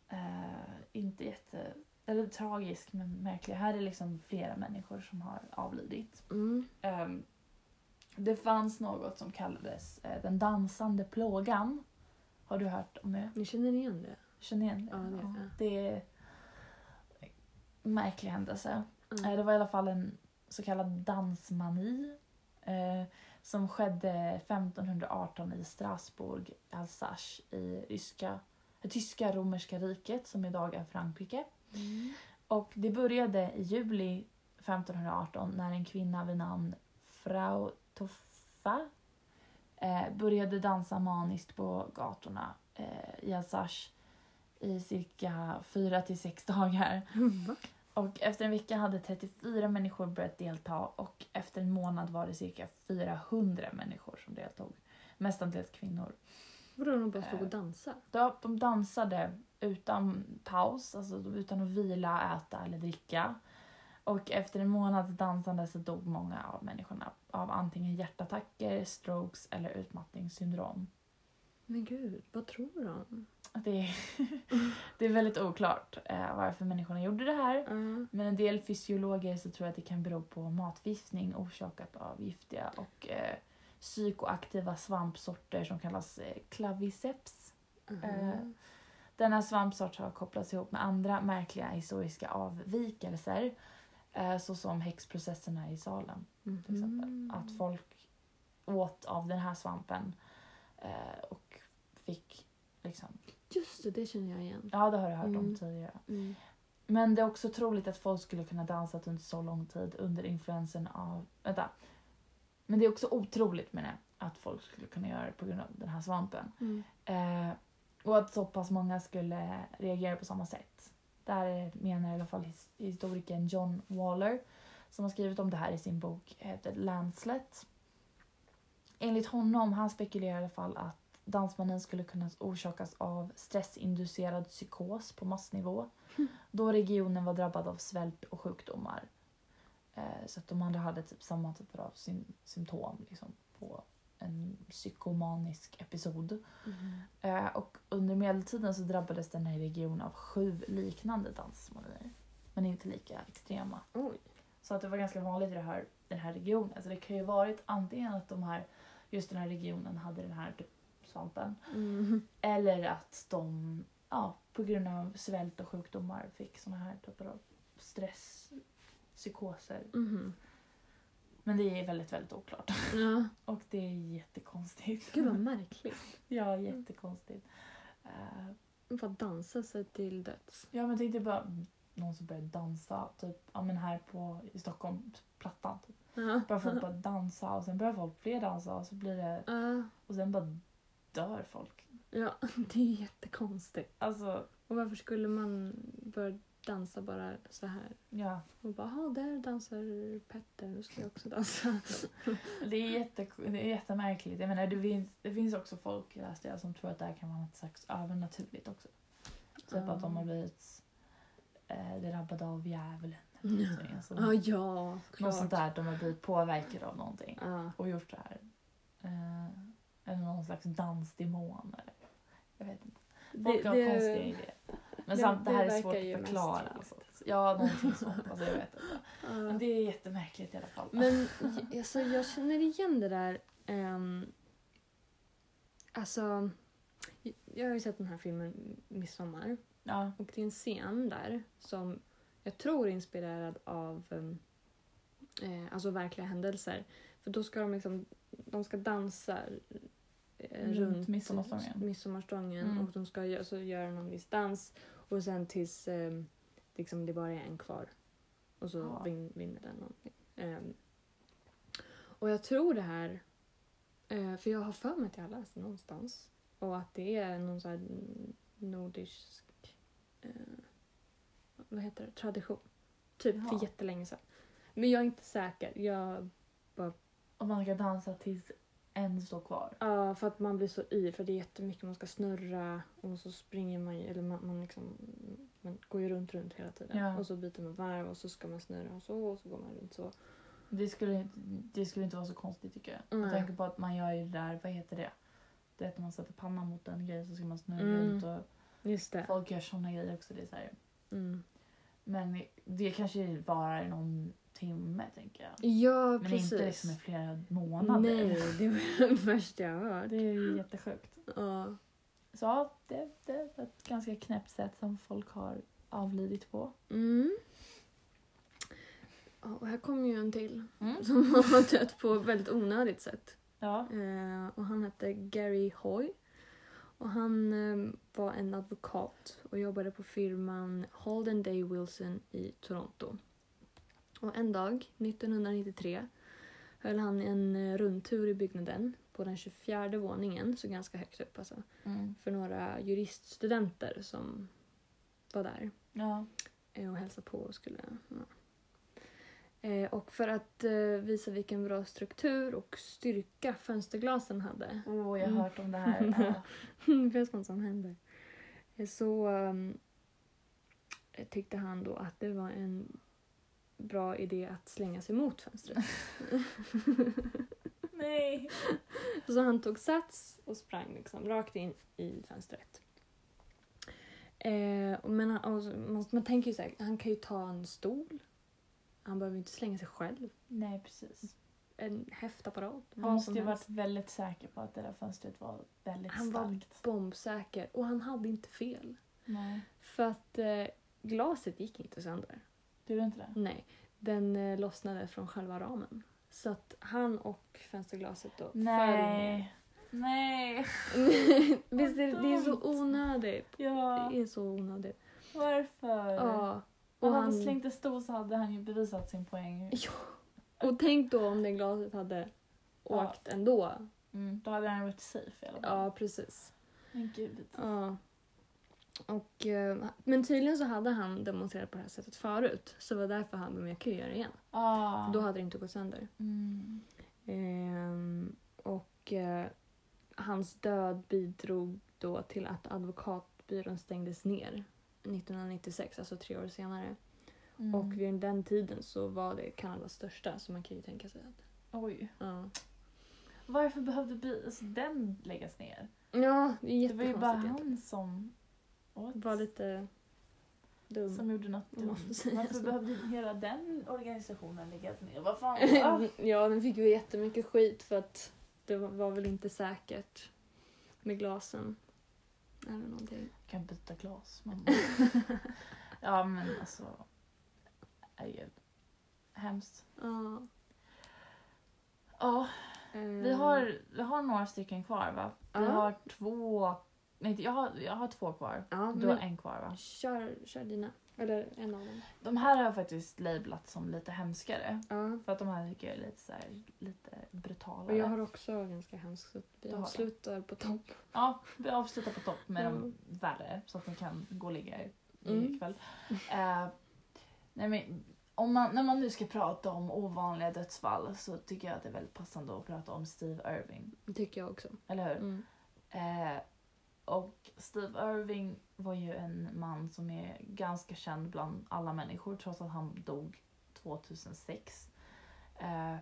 Eh, inte jätte... Eller tragisk men märklig. Här är liksom flera människor som har avlidit. Mm. Ehm, det fanns något som kallades eh, den dansande plågan. Har du hört om det? Ni känner igen det? Känner igen det? Ja, det jag. det är en märklig händelse. Mm. Eh, Det var i alla fall en så kallad dansmani eh, som skedde 1518 i Strasbourg, Alsace i ryska, tyska romerska riket som idag är Frankrike. Mm. Och det började i juli 1518 när en kvinna vid namn Frau Toffa eh, började dansa maniskt på gatorna eh, i Alsace i cirka 4 till 6 dagar. Och efter en vecka hade 34 människor börjat delta och efter en månad var det cirka 400 människor som deltog. Mestadels kvinnor. Vadå, de bara stod och Eh. dansade? De, de dansade utan paus, alltså utan att vila, äta eller dricka. Och efter en månads dansande så dog många av människorna av antingen hjärtattacker, strokes eller utmattningssyndrom. Men gud, vad tror de? Det är, [LAUGHS] det är väldigt oklart eh, varför människorna gjorde det här. Ja. Men en del fysiologer så tror jag att det kan bero på matförgiftning orsakat av giftiga och eh, psykoaktiva svampsorter som kallas eh, claviceps. Eh, Denna svampsort har kopplats ihop med andra märkliga historiska avvikelser eh, såsom häxprocesserna i Salem Mhm. till exempel. Att folk åt av den här svampen eh, och fick liksom... Just det, det känner jag igen. Ja, det har jag hört om Mm. tidigare. Mm. Men det är också troligt att folk skulle kunna dansat under så lång tid under influensen av... Vänta. Men det är också otroligt menar jag, att folk skulle kunna göra det på grund av den här svampen. Mm. Eh, och att så pass många skulle reagera på samma sätt. Där menar i alla fall historikern John Waller som har skrivit om det här i sin bok eh, The Landslet. Enligt honom, han spekulerar i alla fall att dansmanin skulle kunna orsakas av stressinducerad psykos på massnivå då regionen var drabbad av svält och sjukdomar. Eh, så att de andra hade typ samma typer av sym- symptom liksom, på en psykomanisk episod. Mhm. Eh, och under medeltiden så drabbades den här regionen av sju liknande dansmanier. Men inte lika extrema. Oj. Så att det var ganska vanligt i det här, den här regionen. Så det kan ju varit antingen att de här, just den här regionen hade den här typ svampen. Mm. Eller att de ja, på grund av svält och sjukdomar fick såna här typer av stress, psykoser. Mhm. Men det är väldigt, väldigt oklart. Ja. [LAUGHS] Och det är jättekonstigt. Gud vad märkligt. [LAUGHS] Ja, jättekonstigt. Uh, Bara dansa sig till döds. Ja men tänk dig bara någon som börjar dansa, typ ja, men här på, i Stockholm, Plattan. Typ. Börjar folk bara [LAUGHS] dansa och sen börjar folk fler dansa och så blir det, Ja. och sen bara dör folk. Ja, det är jättekonstigt. Alltså, Och varför skulle man börja dansa bara så här? ja. Och bara, "Jaha, där dansar Petter, nu ska jag också dansa. [LAUGHS] Det är, jätte, det är jättemärkligt. Jag menar, det, finns, det finns också folk läste jag som tror att det här kan vara något slags övernaturligt också. Typ att de har blivit eh, drabbade av djävulen. Ja. Alltså, Ja, ja, något klart. sånt där, de har blivit påverkade av någonting. Ja. och gjort det här. Eh, eller någon slags dansdemon. Eller, jag vet inte. Folk har konstiga idéer. Men det- samt, det det här är svårt att förklara. Alltså. Ja, någonting sånt. Alltså, jag vet inte. Men det är jättemärkligt i alla fall. Men alltså, jag känner igen det där. Um, alltså, jag har ju sett den här filmen Midsommar. Ja, Och det är en scen där som jag tror är inspirerad av um, eh, alltså verkliga händelser. För då ska de liksom, de ska dansa eh, Runt runt midsommarstången. midsommarstången Mm. och de ska gö- alltså, göra någon viss dans och sen tills eh, liksom, det bara är en kvar. Och så Ja. vin, vinner den någonting. Ehm, och jag tror det här, eh, för jag har för mig att jag har läst det någonstans och att det är någon sån här nordisk eh, vad heter det? tradition. Typ Jaha. för jättelänge sedan. Men jag är inte säker. Jag, och man ska dansa tills en står kvar. ja, för att man blir så yr för det är jättemycket man ska snurra och så springer man ju- eller man, man liksom man går ju runt runt hela tiden Ja. och så byter man varv och så ska man snurra och så och så går man runt så. Det skulle, det skulle inte vara så konstigt tycker jag. Nej. Jag tänker på att man gör ju det där, vad heter det? Det är att man sätter pannan mot en grej så ska man snurra Mm. runt och Just det. folk gör såna grejer också. Det är så. Mm. Men det kanske varar i någon timme tänker jag. Ja, Men precis. inte liksom i flera månader. Nej, det var det värsta jag har hört. Det är ju jättesjukt. Ja. Så ja, det, det är ett ganska knäppt sätt som folk har avlidit på. Mm. Och här kommer ju en till Mm. som [LAUGHS] har dött på ett väldigt onödigt sätt. Ja. Eh, och han hette Gary Hoy. Och han eh, var en advokat och jobbade på firman Holden Day Wilson i Toronto. Och en dag, 1993, höll han en eh, rundtur i byggnaden på den 24 våningen, så ganska högt upp alltså, Mm. för några juriststudenter som var där Ja. eh, och hälsade på och skulle... Ja. Eh, och för att visa vilken bra struktur och styrka fönsterglasen hade Åh, jag har Mm. hört om det här. Ja. [LAUGHS] vet vad som händer. Så um, tyckte han då att det var en bra idé att slänga sig mot fönstret. [LAUGHS] Nej. så han tog sats och sprang liksom rakt in i fönstret. Eh, men han, och så- man, man tänker ju så här, han kan ju ta en stol. Han behöver ju inte slänga sig själv. Nej, precis. En häftapparat. Han måste ju helst. varit väldigt säker på att det där fönstret var väldigt Han var starkt. bombsäker och han hade inte fel. Nej. För att eh, glaset gick inte sönder. Gjorde inte det? Nej, den eh, lossnade från själva ramen. Så att han och fönsterglaset då Nej. Nej. [LAUGHS] Visst är det, det är så onödigt. Ja. Det är så onödigt. Varför? Ja. Om han hade slängt en stol så hade han ju bevisat sin poäng. [LAUGHS] ja. och tänk då om det glaset hade Ja. åkt ändå. Mm, då hade han varit safe i alla fall. Ja, precis. Men gud. Ja. Och, eh, men tydligen så hade han demonstrerat på det här sättet förut. Så det var därför han, men jag kan ju göra det igen. Ah. Då hade det inte gått sönder. Mm. Ehm, och eh, hans död bidrog då till att advokatbyrån stängdes ner 1996, alltså tre år senare. Mm. Och vid den tiden så var det Kanadas största, så man kan ju tänka sig att... Oj. Ja, Varför behövde bi- alltså, den läggas ner? ja det är Det var ju bara han som... What? var lite dum. Som gjorde något dumt. Varför behövde hela den organisationen läggas ner? Vad fan? [LAUGHS] ja, den fick ju jättemycket skit för att det var, väl inte säkert med glasen. Eller någonting. kan byta glas. Men... [LAUGHS] ja men alltså. Herregud. Hemskt. Ja. Ja, vi ehm, har, vi har några stycken kvar va? Vi Ja. har två. Nej, jag har, jag har två kvar. Ja, Du har en kvar va? kör, kör dina. Eller en av dem. De här har jag faktiskt lablat som lite hemskare. Ja. För att de här tycker jag är lite, så här, lite brutalare. Och jag har också ganska hemskt så vi avslutar på topp. Ja, vi avslutar på topp med de Mm. värre så att ni kan gå och ligga i Mm. ikväll. Nej men, om man, när man nu ska prata om ovanliga dödsfall så tycker jag att det är väldigt passande att prata om Steve Irving. Det tycker jag också. Eller hur? Mm. Eh, och Steve Irving var ju en man som är ganska känd bland alla människor trots att han dog 2006. Eh,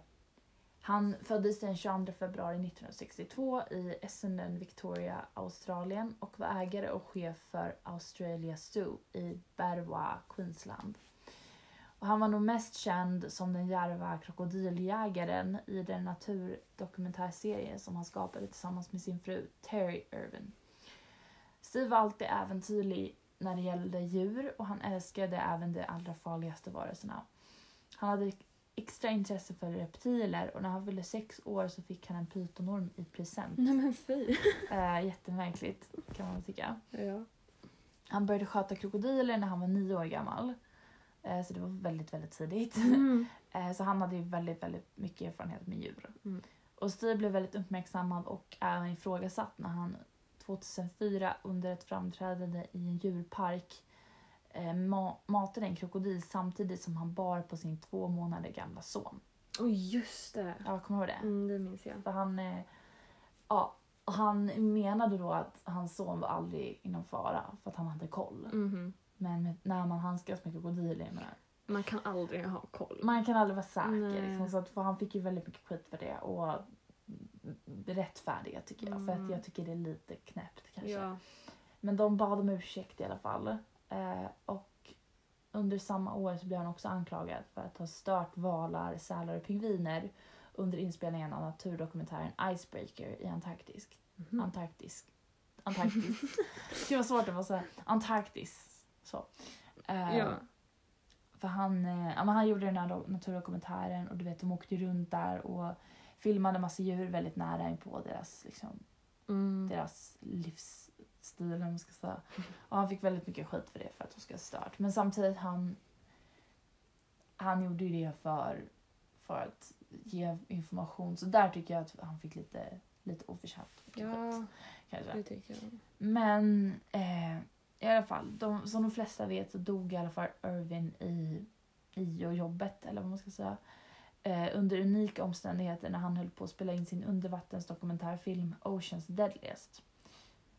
han föddes den 22 februari 1962 i Essendon, Victoria, Australien och var ägare och chef för Australia Zoo i Berwa, Queensland. Och han var nog mest känd som den djärva krokodiljägaren i den naturdokumentärserie som han skapade tillsammans med sin fru Terry Irvin. Steve var alltid äventyrlig när det gällde djur och han älskade även de allra farligaste varelserna. Han hade extra intresse för reptiler och när han fyllde sex år så fick han en pytonorm i present. Nej men fy. [LAUGHS] Eh, jättemärkligt kan man tycka. Ja. Han började sköta krokodiler när han var nio år gammal. Eh, så det var väldigt, väldigt tidigt. Mm. [LAUGHS] Eh, Så han hade ju väldigt, väldigt mycket erfarenhet med djur. Mm. Och Steve blev väldigt uppmärksammad och även ifrågasatt när han 2004 under ett framträdande i en djurpark eh, ma- matade en krokodil samtidigt som han bar på sin två månader gamla son. Och just det. Ja, kommer du ihåg det? Mm, det minns jag. För han, eh, ja, han menade då att hans son var aldrig inom fara för att han hade koll. Mhm. Men med, när man handskas med krokodiler, jag menar, Man kan aldrig ha koll. Man kan aldrig vara säker. Liksom, så att, han fick ju väldigt mycket skit för det. Och rättfärdiga tycker jag. För Mm. att jag tycker det är lite knäppt kanske. Ja. Men de bad om ursäkt i alla fall. Eh, och under samma år så blev han också anklagad för att ha stört valar, sälar och pingviner under inspelningen av naturdokumentären Icebreaker i Antarktis. Mhm. Antarktis. Antarktis. [LAUGHS] det var svårt att säga. Antarktis. Så. Eh, Ja. För han, eh, han gjorde den här do- naturdokumentären och du vet de åkte runt där och filmade massa djur väldigt nära in på deras, liksom, Mm. deras livsstil. Om man ska säga. Och han fick väldigt mycket skit för det för att de ska ha stört. Men samtidigt han, han gjorde ju det för, för att ge information. Så där tycker jag att han fick lite, lite oförtjänt skit. Ja, Kanske. det tycker jag. Men eh, i alla fall, de, som de flesta vet så dog i alla fall Irvin i, i och jobbet, eller vad man ska säga. Eh, under unika omständigheter när han höll på att spela in sin undervattensdokumentärfilm Oceans Deadliest.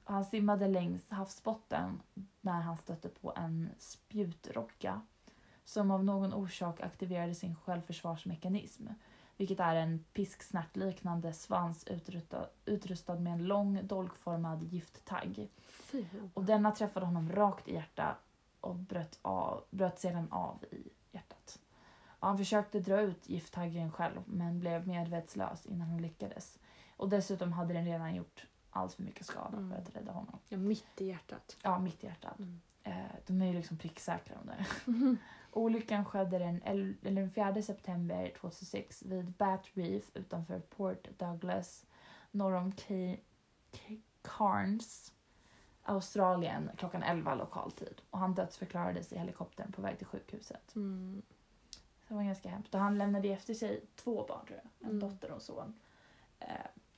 Han simmade längs havsbotten när han stötte på en spjutrocka som av någon orsak aktiverade sin självförsvarsmekanism. Vilket är en pisksnärtliknande svans utrustad, utrustad med en lång dolkformad gifttagg. Och denna träffade honom rakt i hjärtat och bröt, av, bröt sedan av i han försökte dra ut gifttaggen själv men blev medvetslös innan han lyckades. Och dessutom hade den redan gjort allt för mycket skada Mm. för att rädda honom. Ja, mitt i hjärtat. Ja, mitt i hjärtat. Mm. Eh, de är ju liksom pricksäkra de där. [LAUGHS] Olyckan skedde den, el- eller den 4 september 2006 vid Bat Reef utanför Port Douglas norr om Ca- Ca- Cairns, Australien klockan 11 lokal tid. Och han dödsförklarades i helikoptern på väg till sjukhuset. Mm. Det var ganska hemskt. Och han lämnade efter sig två barn tror jag. En Mm. dotter och son. Eh,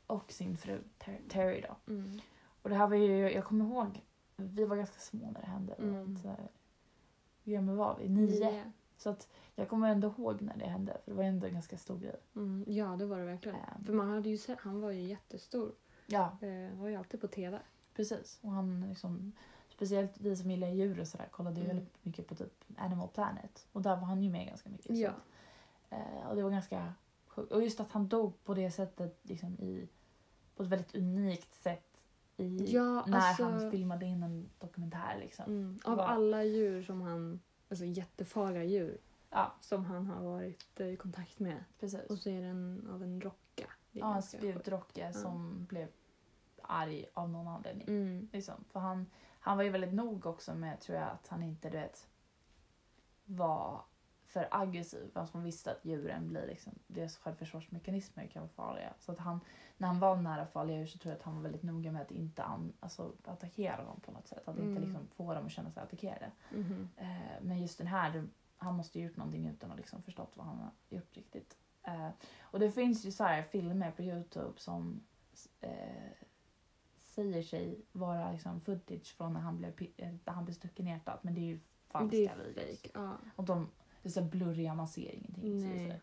och sin fru Ter- Terry då. Mm. Och det här var ju, jag kommer ihåg, vi var ganska små när det hände. Mm. Så, hur gamla var vi? Nio. Nio. Så att jag kommer ändå ihåg när det hände för det var ändå en ganska stor grej. Mm. Ja, det var det verkligen. Ehm. För man hade ju sett, han var ju jättestor. Ja, Eh, var ju alltid på TV. precis. Och han liksom, speciellt vi som gillar djur och sådär kollade ju Mm. väldigt mycket på typ Animal Planet. Och där var han ju med ganska mycket. Ja. eh, och det var ganska sjukt. Och just att han dog på det sättet liksom i, på ett väldigt unikt sätt i, Ja, när alltså- han filmade in en dokumentär liksom. Mm. Av Var- alla djur som han, alltså jättefarliga djur Ja, som han har varit i kontakt med. precis. Och så är den av en rocka. Ja, en spjutrocke som blev arg av någon anledning. Mm. Liksom. För han, han var ju väldigt nog också med, tror jag, att han inte du vet, var för aggressiv. För att man visste att djuren blir liksom, deras självförsvarsmekanismer kan vara farliga. Så att han, när han var nära farliga djur så tror jag att han var väldigt noga med att inte an, alltså, attackera dem på något sätt. Att inte Mm. liksom få dem att känna sig attackerade. Mhm. Eh, men just den här, han måste ju gjort någonting utan att liksom förstått vad han har gjort riktigt. Eh, och det finns ju så här filmer på Youtube som eh, säger sig vara liksom footage från när han blev, eh, när han blev stucken i hjärtat. Men det är ju falska Det är videos. fake. Ja. Och de är så blurriga, man ser ingenting. Så det,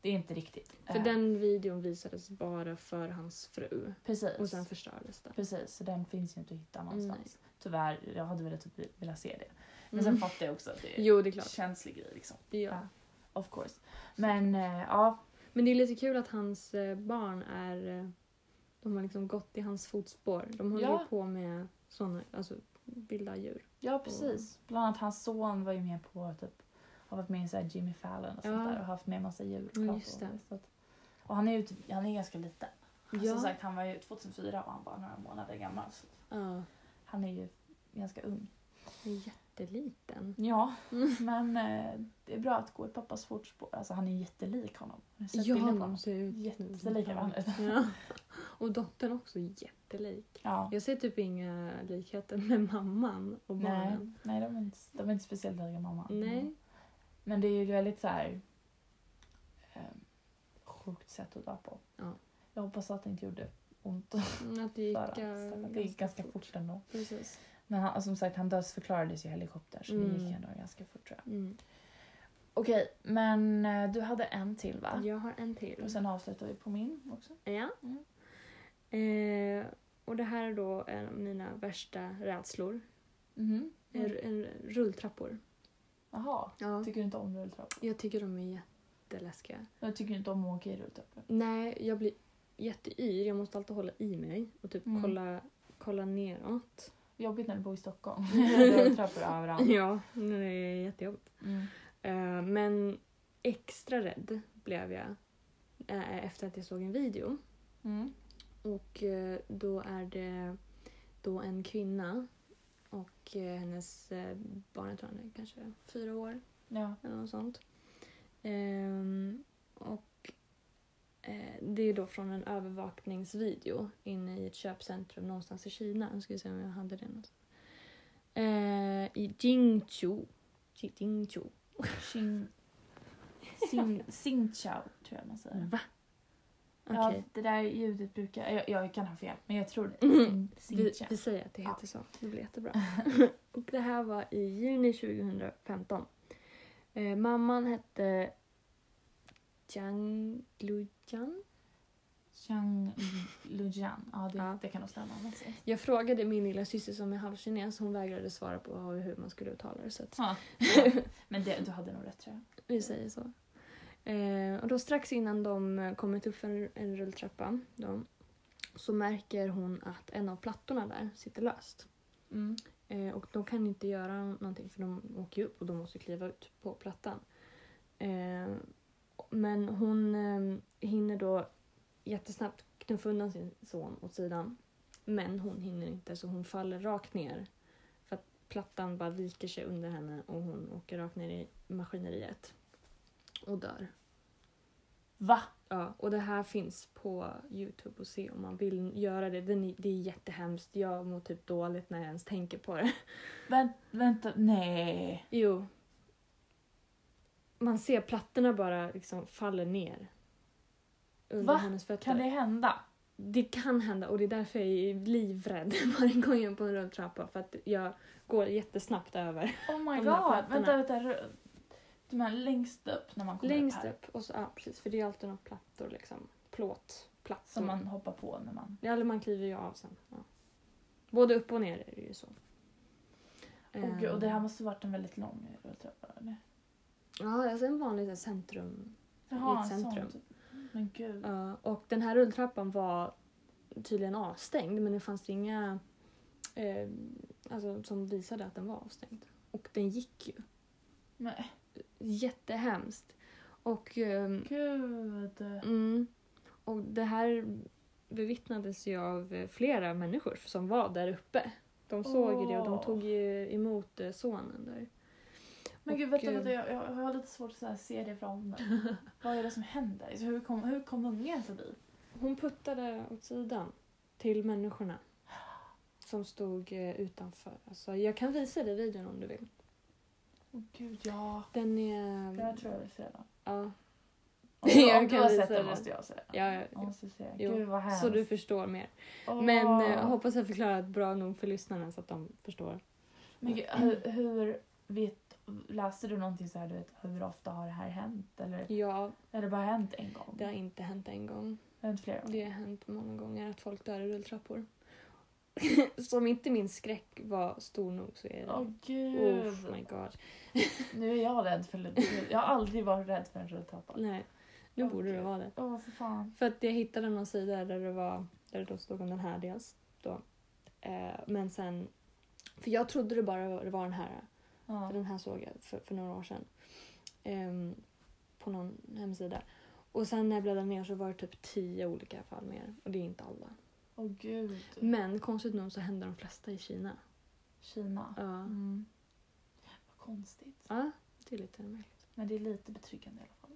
det är inte riktigt. För Eh, den videon visades bara för hans fru. precis. Och sen förstördes den. Precis, så den finns ju inte att hitta någonstans. Nej. Tyvärr, jag hade velat typ velat se det. Men Mm. sen fattar jag också att det är Jo, det är klart. känslig grej liksom. Ja. Of course. Men eh, ja, Men det är lite kul att hans barn är... De har liksom gått i hans fotspår. De håller Ja. ju på med såna, alltså vilda djur. ja precis. Bland annat hans son var ju med på typ, har varit med i så Jimmy Fallon och Ja. sånt där och haft med massa djur. Ja, just det. Så att, och han är ju typ, han är ganska liten. Ja. Som sagt, han var ju 2004 och han var några månader gammal. Ja. han är ju ganska ung. Jätteliten. Ja, men eh, det är bra att gå i pappas fotspår. Alltså han är jättelik honom. Ja, honom? ser ut Jättelika varandra. [LAUGHS] Ja. Och dottern också jättelik. Ja. Jag ser typ inga likheter med mamman och Nej, barnen. nej de, är inte, de är inte speciellt lika mamma. Nej. Men det är ju väldigt så här eh, sjukt sätt att dö på. Ja. Jag hoppas att det inte gjorde ont Mm, Att det [LAUGHS] gick, för eh, honom. Det gick ganska fort ändå. Precis. Men han, som sagt, han dödsförklarades i helikopter så det Mm. gick ändå ganska fort tror jag. Mm. Okej, men eh, du hade en till va? Jag har en till. Och sen avslutar vi på min också. Ja. Mm. Eh, och det här är då en av mina värsta rädslor. Mhm. En, en, rulltrappor. Jaha, Ja. tycker du inte om rulltrappor? Jag tycker de är jätteläskiga. Jag tycker inte om att åka i rulltrappor. Nej, jag blir jätteyr. Jag måste alltid hålla i mig och typ Mm. kolla, kolla neråt. Jobbigt när du bor i Stockholm. [LAUGHS] rulltrappor överallt. Ja, det är jättejobbigt. Mm. Eh, men extra rädd blev jag eh, efter att jag såg en video. Mm. Och eh, då är det då en kvinna och hennes barn, jag tror han är kanske fyra år Ja. eller något sånt. Ehm, och det är då från en övervakningsvideo inne i ett köpcentrum någonstans i Kina. Nu ska vi se om jag hade det någonstans. Eh, I Jingzhou. Ji- Jingzhou. Xin... Xin... Xin Chao, tror jag man säger. Va? Okej. Ja, det där ljudet brukar... Jag, jag kan ha fel, men jag tror det. Mm. Vi, vi säger att det heter så. Det blir jättebra. [LAUGHS] och det här var i juni 2015. Eh, mamman hette Jiang Lujian. Chang Lujian. Ja, det, Ja. det kan nog stämma. Jag frågade min lilla syster som är halvkines. Hon vägrade svara på hur man skulle uttala det. Så att Ja. Men det, du hade nog rätt tror jag. [LAUGHS] vi säger så. Eh, och då strax innan de kommit upp för en, en rulltrappa då, så märker hon att en av plattorna där sitter löst. Mm. Eh, och de kan inte göra någonting för de åker ju upp och de måste kliva ut på plattan. Eh, men hon eh, hinner då jättesnabbt knuffa undan sin son åt sidan. Men hon hinner inte så hon faller rakt ner. För att plattan bara viker sig under henne och hon åker rakt ner i maskineriet. Och dör. Va? Ja, och det här finns på Youtube att se om man vill göra det. Det är jättehemskt. Jag mår typ dåligt när jag ens tänker på det. Vänt, vänta, nej. Jo. Man ser plattorna bara liksom faller ner. Under Va? hennes fötter. Kan det hända? Det kan hända och det är därför jag är livrädd [LAUGHS] varje gång jag är på en rulltrappa. För att jag går jättesnabbt över. Oh my god. plattorna. Vänta, vänta. De här längst upp när man kommer Längst upp här. upp. Och så, ja, precis, för det är alltid några plattor liksom. Plåtplattor. Som man hoppar på när man... Ja, eller man kliver ju av sen. Ja. Både upp och ner är det ju så. Oh, gud, och det här Ehm, måste varit en väldigt lång rulltrappa. eller? Ja, alltså en vanlig så centrum. Jaha, ett centrum. typ. Men gud. Ja, och den här rulltrappan var tydligen avstängd men det fanns inga eh, alltså, som visade att den var avstängd. Och den gick ju. Men Jättehemskt. Och, ehm, gud. mm, och det här bevittnades ju av eh, flera människor som var där uppe. De såg ju det och de tog ju emot eh, sonen där. Men gud, Och, vänta, eh, vänta, jag, jag har lite svårt att se det framför mig. [LAUGHS] Vad är det som händer? Alltså, hur, kom, hur kom ungen förbi? Hon puttade åt sidan till människorna som stod eh, utanför. Alltså, jag kan visa dig videon om du vill. Åh gud, ja. Den är... Det här tror jag vi ser den. Ja. Om, [LAUGHS] Jag om du har sett den måste jag se den. Ja, ja, Jag ja. måste se. Jo, Gud vad hemskt. Så du förstår mer. Åh. Men eh, jag hoppas jag förklarat bra nog för lyssnarna så att de förstår. Men gud, [CLEARS THROAT] hur, hur vet, läste du någonting så här, du vet, hur ofta har det här hänt? Eller Ja, det bara hänt en gång? det har inte hänt en gång. Det har hänt flera gånger? Det har hänt många gånger att folk dör i rulltrappor. [LAUGHS] Som inte min skräck var stor nog så är det... Åh Oh gud. my god. [LAUGHS] Nu är jag rädd för Jag har aldrig varit rädd för en rulltrappa. Nej, nu Åh, borde gud. vara det. Åh för fan. För att jag hittade någon sida där det var där det stod om den här dels. Då. Eh, men sen... För jag trodde det bara var den här. Ja. För den här såg jag för, för några år sedan. Ehm, på någon hemsida. Och sen när jag bläddrade ner så var det typ tio olika fall mer. Och det är inte alla. Åh gud. Men konstigt nog så händer de flesta i Kina. Kina. Ja, Mm. Vad konstigt. ja det är lite märkligt. Men det är lite betryggande i alla fall.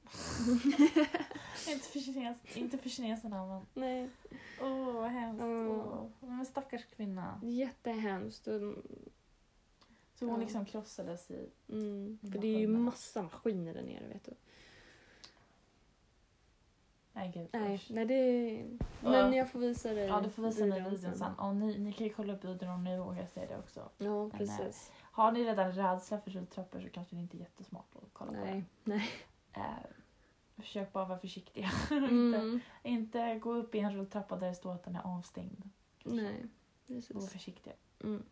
[LAUGHS] inte, för kines, inte för kineserna men Nej, åh vad hemskt. Åh. Men stackars kvinna. jättehemskt. Så hon Ja. liksom krossades i... mm, för det är ju massa maskiner där nere vet du. Nej gud. Nej, nej det... Ja. Men jag får visa dig Ja du får visa mig videon sen. Och ni, ni kan ju kolla upp videon om ni vågar se det också. Ja, Men, precis. Har ni redan rädsla för rulltrappor så kanske det inte är jättesmart att kolla på Nej, nej. det. Eh, försök bara vara försiktiga. [LAUGHS] inte, Mm, inte gå upp i en rulltrappa där det står att den är avstängd. nej, Var precis. försiktiga. Mm.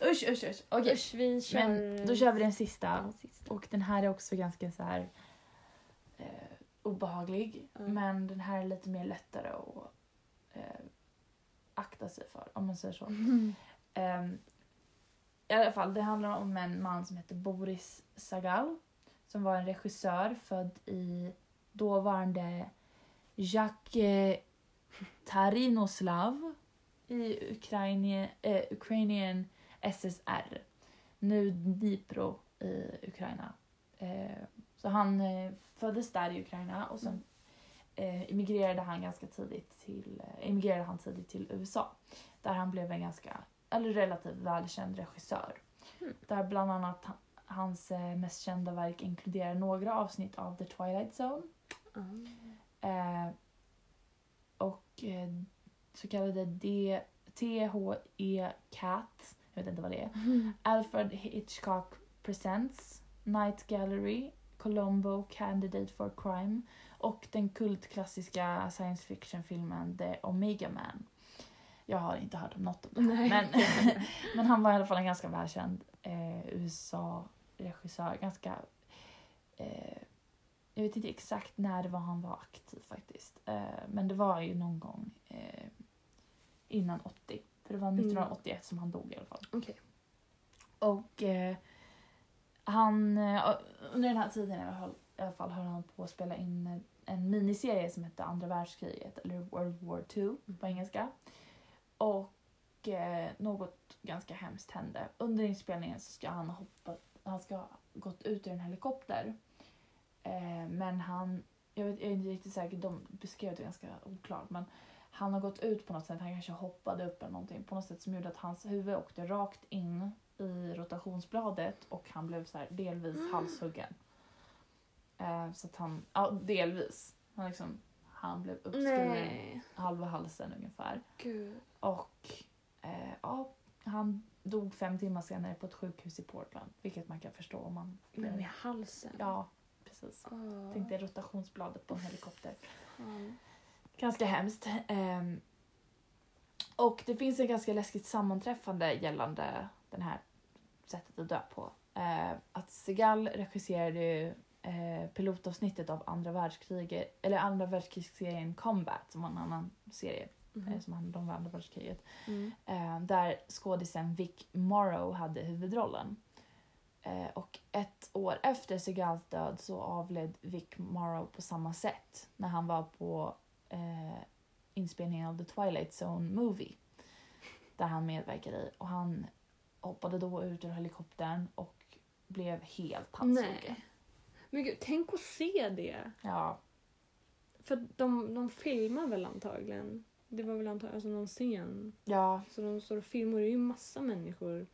Usch, usch, usch. Okej, Usch, vi kör... men då kör vi den sista. den sista. Och den här är också ganska så här eh, obehaglig. Mm. Men den här är lite mer lättare att eh, akta sig för, om man säger så. Mm. Ehm, I alla fall, det handlar om en man som heter Boris Sagal. Som var en regissör född i dåvarande Jacques Tarinoslav i Ukraina, eh, Ukrainien SSR. Nu Dnipro i Ukraina. Eh, så han eh, föddes där i Ukraina och sen eh, emigrerade han ganska tidigt till, emigrerade han tidigt till USA. Där han blev en ganska, eller relativt välkänd regissör. Mm. Där bland annat ha- hans mest kända verk inkluderar några avsnitt av The Twilight Zone. Ah. Eh, och så kallade D, THE Cat, jag vet inte vad det är. Alfred Hitchcock Presents, Night Gallery, Colombo Candidate for Crime och den kultklassiska science fiction-filmen The Omega Man. Jag har inte hört om något av det här, men, [LAUGHS] [LAUGHS] men han var i alla fall en ganska välkänd eh, USA-regissör. Ganska... Eh, jag vet inte exakt när det var han var aktiv faktiskt. Eh, men det var ju någon gång eh, innan 80. För det var Mm. 1981 som han dog i alla fall. Okej. Och eh, han, eh, under den här tiden i alla fall, i alla fall höll han på att spela in en, en miniserie som hette Andra världskriget, eller World War II på engelska. Och eh, något ganska hemskt hände. Under inspelningen så ska han hoppa, han ska ha gått ut ur en helikopter. Eh, men han, jag, vet, jag är inte riktigt säker, de beskrev det ganska oklart men han har gått ut på något sätt, han kanske hoppade upp eller någonting på något sätt som gjorde att hans huvud åkte rakt in i rotationsbladet och han blev så här delvis Mm. halshuggen. Eh, så att han, ja delvis. Han, liksom, han blev uppskuren Nej. halva halsen ungefär. Gud. Och eh, ja, han dog fem timmar senare på ett sjukhus i Portland. Vilket man kan förstå om man... Men med halsen? Ja, precis. Oh. Tänk dig rotationsbladet på en helikopter. Fan. Ganska hemskt. Ehm, och det finns ett ganska läskigt sammanträffande gällande den här sättet att dö på. Eh, att Segal regisserade ju eh, pilotavsnittet av andra världskriget, eller andra världskrigsserien Combat som var en annan serie Mhm. eh, som handlade om andra världskriget. Mm. Eh, där skådisen Vic Morrow hade huvudrollen. Och ett år efter Segals död så avled Vic Morrow på samma sätt när han var på eh, inspelningen av The Twilight Zone Movie. Där han medverkade i. Och han hoppade då ut ur helikoptern och blev helt halshuggen. Nej. Men gud, tänk att se det. Ja, För de, de filmar väl antagligen. Det var väl antagligen alltså någon scen. ja, Så de står och filmar. Det är ju massa människor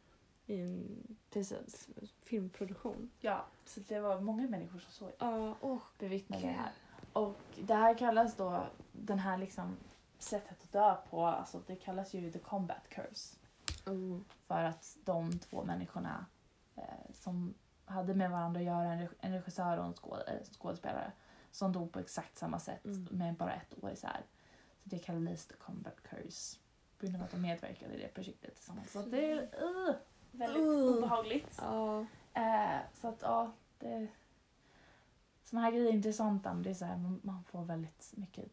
i en precis. filmproduktion. Ja, så det var många människor som såg Ja, åh. bevittnade det här. Och det här kallas då, den här liksom sättet att dö på, alltså det kallas ju the combat curse. Oh. För att de två människorna eh, som hade med varandra att göra, en, reg- en regissör och en skåd, eh, skådespelare, som dog på exakt samma sätt Mm. med bara ett år isär. Så det kallades the combat curse. På grund av att de medverkade i det projektet tillsammans. Så det är uh, väldigt Uh. obehagligt. Ja. Eh, så att ja, det... Såna här grejer är intressanta men det är så här, man, får väldigt mycket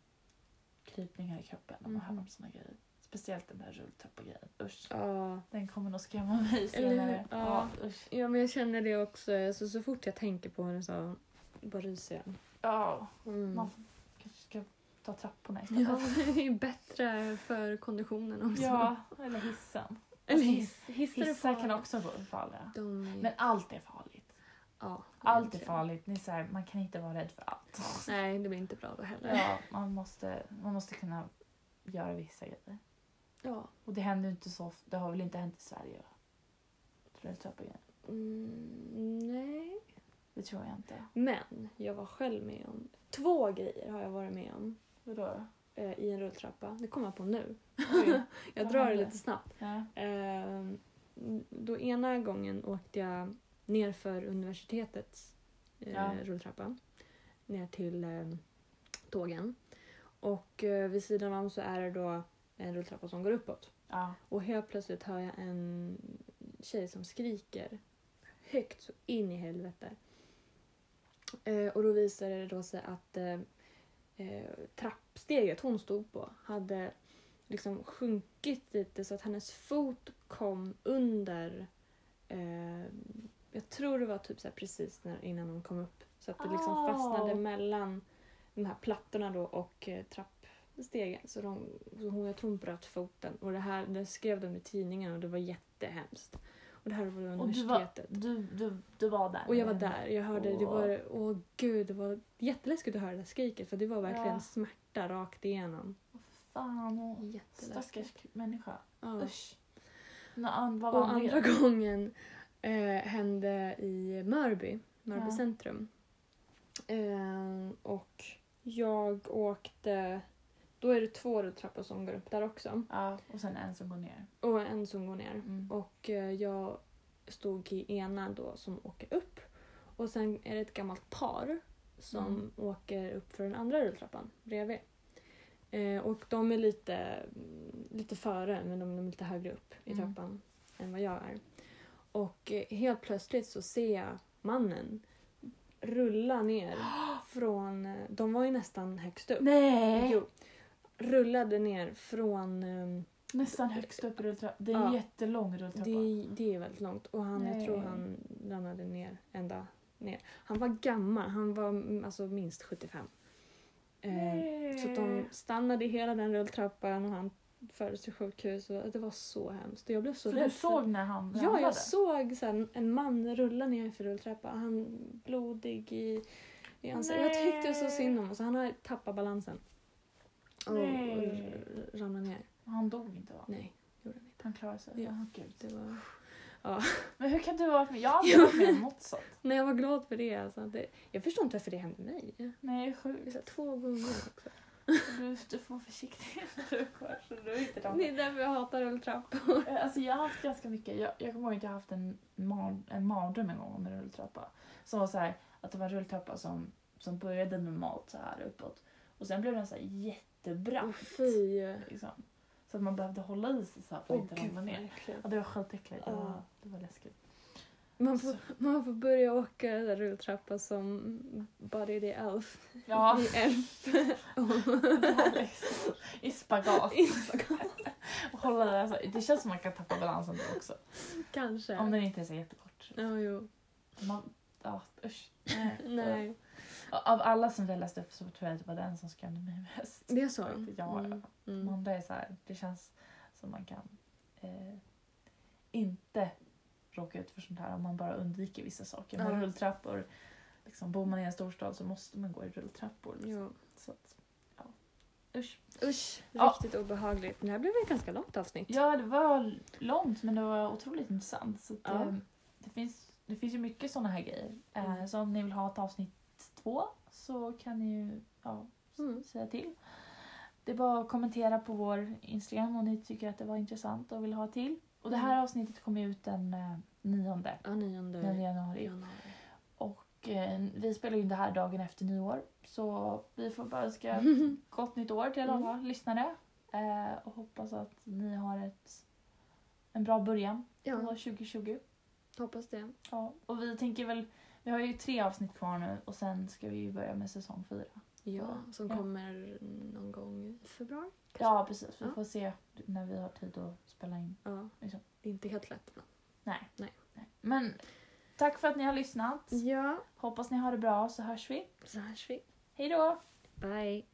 krypningar i kroppen när man Mhm. hör om såna grejer. Speciellt den där rulltrappagrejen. Usch. Ja. Den kommer nog skrämma mig senare. Ja. Ja, usch. ja, men jag känner det också. Så, så fort jag tänker på det så bara ryser jag. Ja, Mm. man kanske ska ta trapporna istället. Ja, [LAUGHS] det är bättre för konditionen också. Ja, eller hissen. Eller Alltså, hiss, hissar Hissar kan också vara farliga. De. Men allt är farligt. Ja, Allt är farligt. Ni så här, man kan inte vara rädd för allt. Nej, det blir inte bra då heller. Ja, man måste, man måste kunna göra vissa grejer. Ja. Och det händer inte så ofta. Det har väl inte hänt i Sverige? va? Rulltrappagrejen. Mm, nej. Det tror jag inte. Men jag var själv med om... Två grejer har jag varit med om Vadå? eh, i en rulltrappa. Det kommer jag på nu. Oj. [LAUGHS] Jag drar det lite snabbt. Ja. Eh, då ena gången åkte jag ner för universitetets eh, Ja. rulltrappa. Ner till eh, tågen. Och eh, vid sidan om så är det då en rulltrappa som går uppåt. ja. Och helt plötsligt hör jag en tjej som skriker högt så in i helvete. Eh, och då visade det då sig att eh, eh, trappsteget hon stod på hade liksom sjunkit lite så att hennes fot kom under eh, jag tror det var typ så precis när, innan hon kom upp. Så att det liksom Ah. fastnade mellan de här plattorna då och eh, trappstegen. Så, de, så hon, jag tror hon bröt foten. Och det här det skrev de i tidningen och det var jättehemskt. Och det här var Och du var, universitetet. du, du, du var där? Och jag var där. Jag hörde, det Åh. var, åh gud, det var jätteläskigt att höra det där skriket för det var verkligen Ja. smärta rakt igenom. Fan, stackars människa. Ja. Usch. Var Och andra gången eh, hände i Mörby, Mörby Ja. centrum. Eh, och jag åkte, då är det två rulltrappor som går upp där också. Ja, och sen en som går ner. Och en som går ner. Mm. Och eh, jag stod i ena då som åker upp. Och sen är det ett gammalt par som Mm. åker upp för den andra rulltrappan bredvid. Eh, och de är lite, lite före men de är lite högre upp i Mm. trappan än vad jag är. Och eh, helt plötsligt så ser jag mannen rulla ner från... eh, De var ju nästan högst upp. Nej! Jo. Rullade ner från... ehm, Nästan högst upp i rulltrappan. Det är en Ja. jättelång rulltrappa. Det, det är väldigt långt och han, jag tror han ramlade ner ända ner. Han var gammal, han var mm, alltså minst 75. Eh, Nej. så att de stannade i hela den rulltrappan och han fördes till sjukhus och det var så hemskt. Jag blev så, Så rädd. du såg när han Ja, ramlade? jag såg sen en man rulla ner för rulltrappan. Han blodig i, i ansiktet. Jag tyckte så synd om honom. Så han har tappat balansen. Och, och Nej. r- ramlat ner. Han dog inte va? Nej, gjorde han inte. Han klarade sig? Ja. Ja. gud. Det var... [LAUGHS] Men hur kan du ha varit med? Jag har aldrig varit med om något sånt. [LAUGHS] Nej, jag var glad för det. Alltså. det. Jag förstår inte varför det hände mig. Nej, sjukt. så här två gånger också. Du, du får vara försiktig när [LAUGHS] du går. Så du inte Det är därför jag hatar rulltrappor. Alltså jag har haft ganska mycket. Jag, jag kommer ihåg att jag har haft en, mar, en mardröm en gång om en rulltrappa. Som var så här, att det var en rulltrappa som, som började normalt så här uppåt. Och sen blev den så här jättebrant. Fy. Liksom. Så att man behövde hålla i sig så här för att Åh, inte ramla ner. Ja, det var skitäckligt. Det, var, det var läskigt. Man får, man får börja åka den där rulltrappan som Buddy the Elf Ja, i Elf. [LAUGHS] liksom, i spagat. I spagat. [LAUGHS] Och hålla det, alltså, det känns som man kan tappa balansen då också. Kanske. Om den inte är så jättekort. Ja, jo. Man, ja, usch. Nej. [LAUGHS] Av alla som vi har läst upp så tror jag att det var den som skrämde mig mest. Det är så? Ja, Mm. ja. Mm. andra är så här, det känns som man kan eh, inte råka ut för sånt här om man bara undviker vissa saker. Men Ja. rulltrappor, liksom, bor man i en storstad så måste man gå i rulltrappor. Liksom. Så att, ja. Usch. Usch, Ja. riktigt obehagligt. Det här blev ett ganska långt avsnitt. Ja, det var långt men det var otroligt intressant. Så att, Ja. eh, det, finns, det finns ju mycket såna här grejer. Eh, Mm. så om ni vill ha ett avsnitt två så kan ni ju ja, Mm. säga till. Det är bara att kommentera på vår Instagram om ni tycker att det var intressant och vill ha till. Och det här Mm. avsnittet kommer ut den eh, nionde, Ja, nionde 9 januari. januari. Och eh, vi spelar in det här dagen efter nyår. Så vi får bara önska [LAUGHS] gott nytt år till alla Mm. lyssnare. Eh, och hoppas att ni har ett, en bra början på Ja, 2020. hoppas det. Ja, och vi tänker väl, vi har ju tre avsnitt kvar nu och sen ska vi ju börja med säsong fyra. Ja, som Ja. kommer någon gång i februari. kanske? Ja precis, vi Ja. får se när vi har tid att spela in. ja. Liksom. Det är inte helt lätt. Men. Nej. Nej. Nej. Men tack för att ni har lyssnat. Ja, Hoppas ni har det bra så hörs vi. så hörs vi. Hej då! Bye.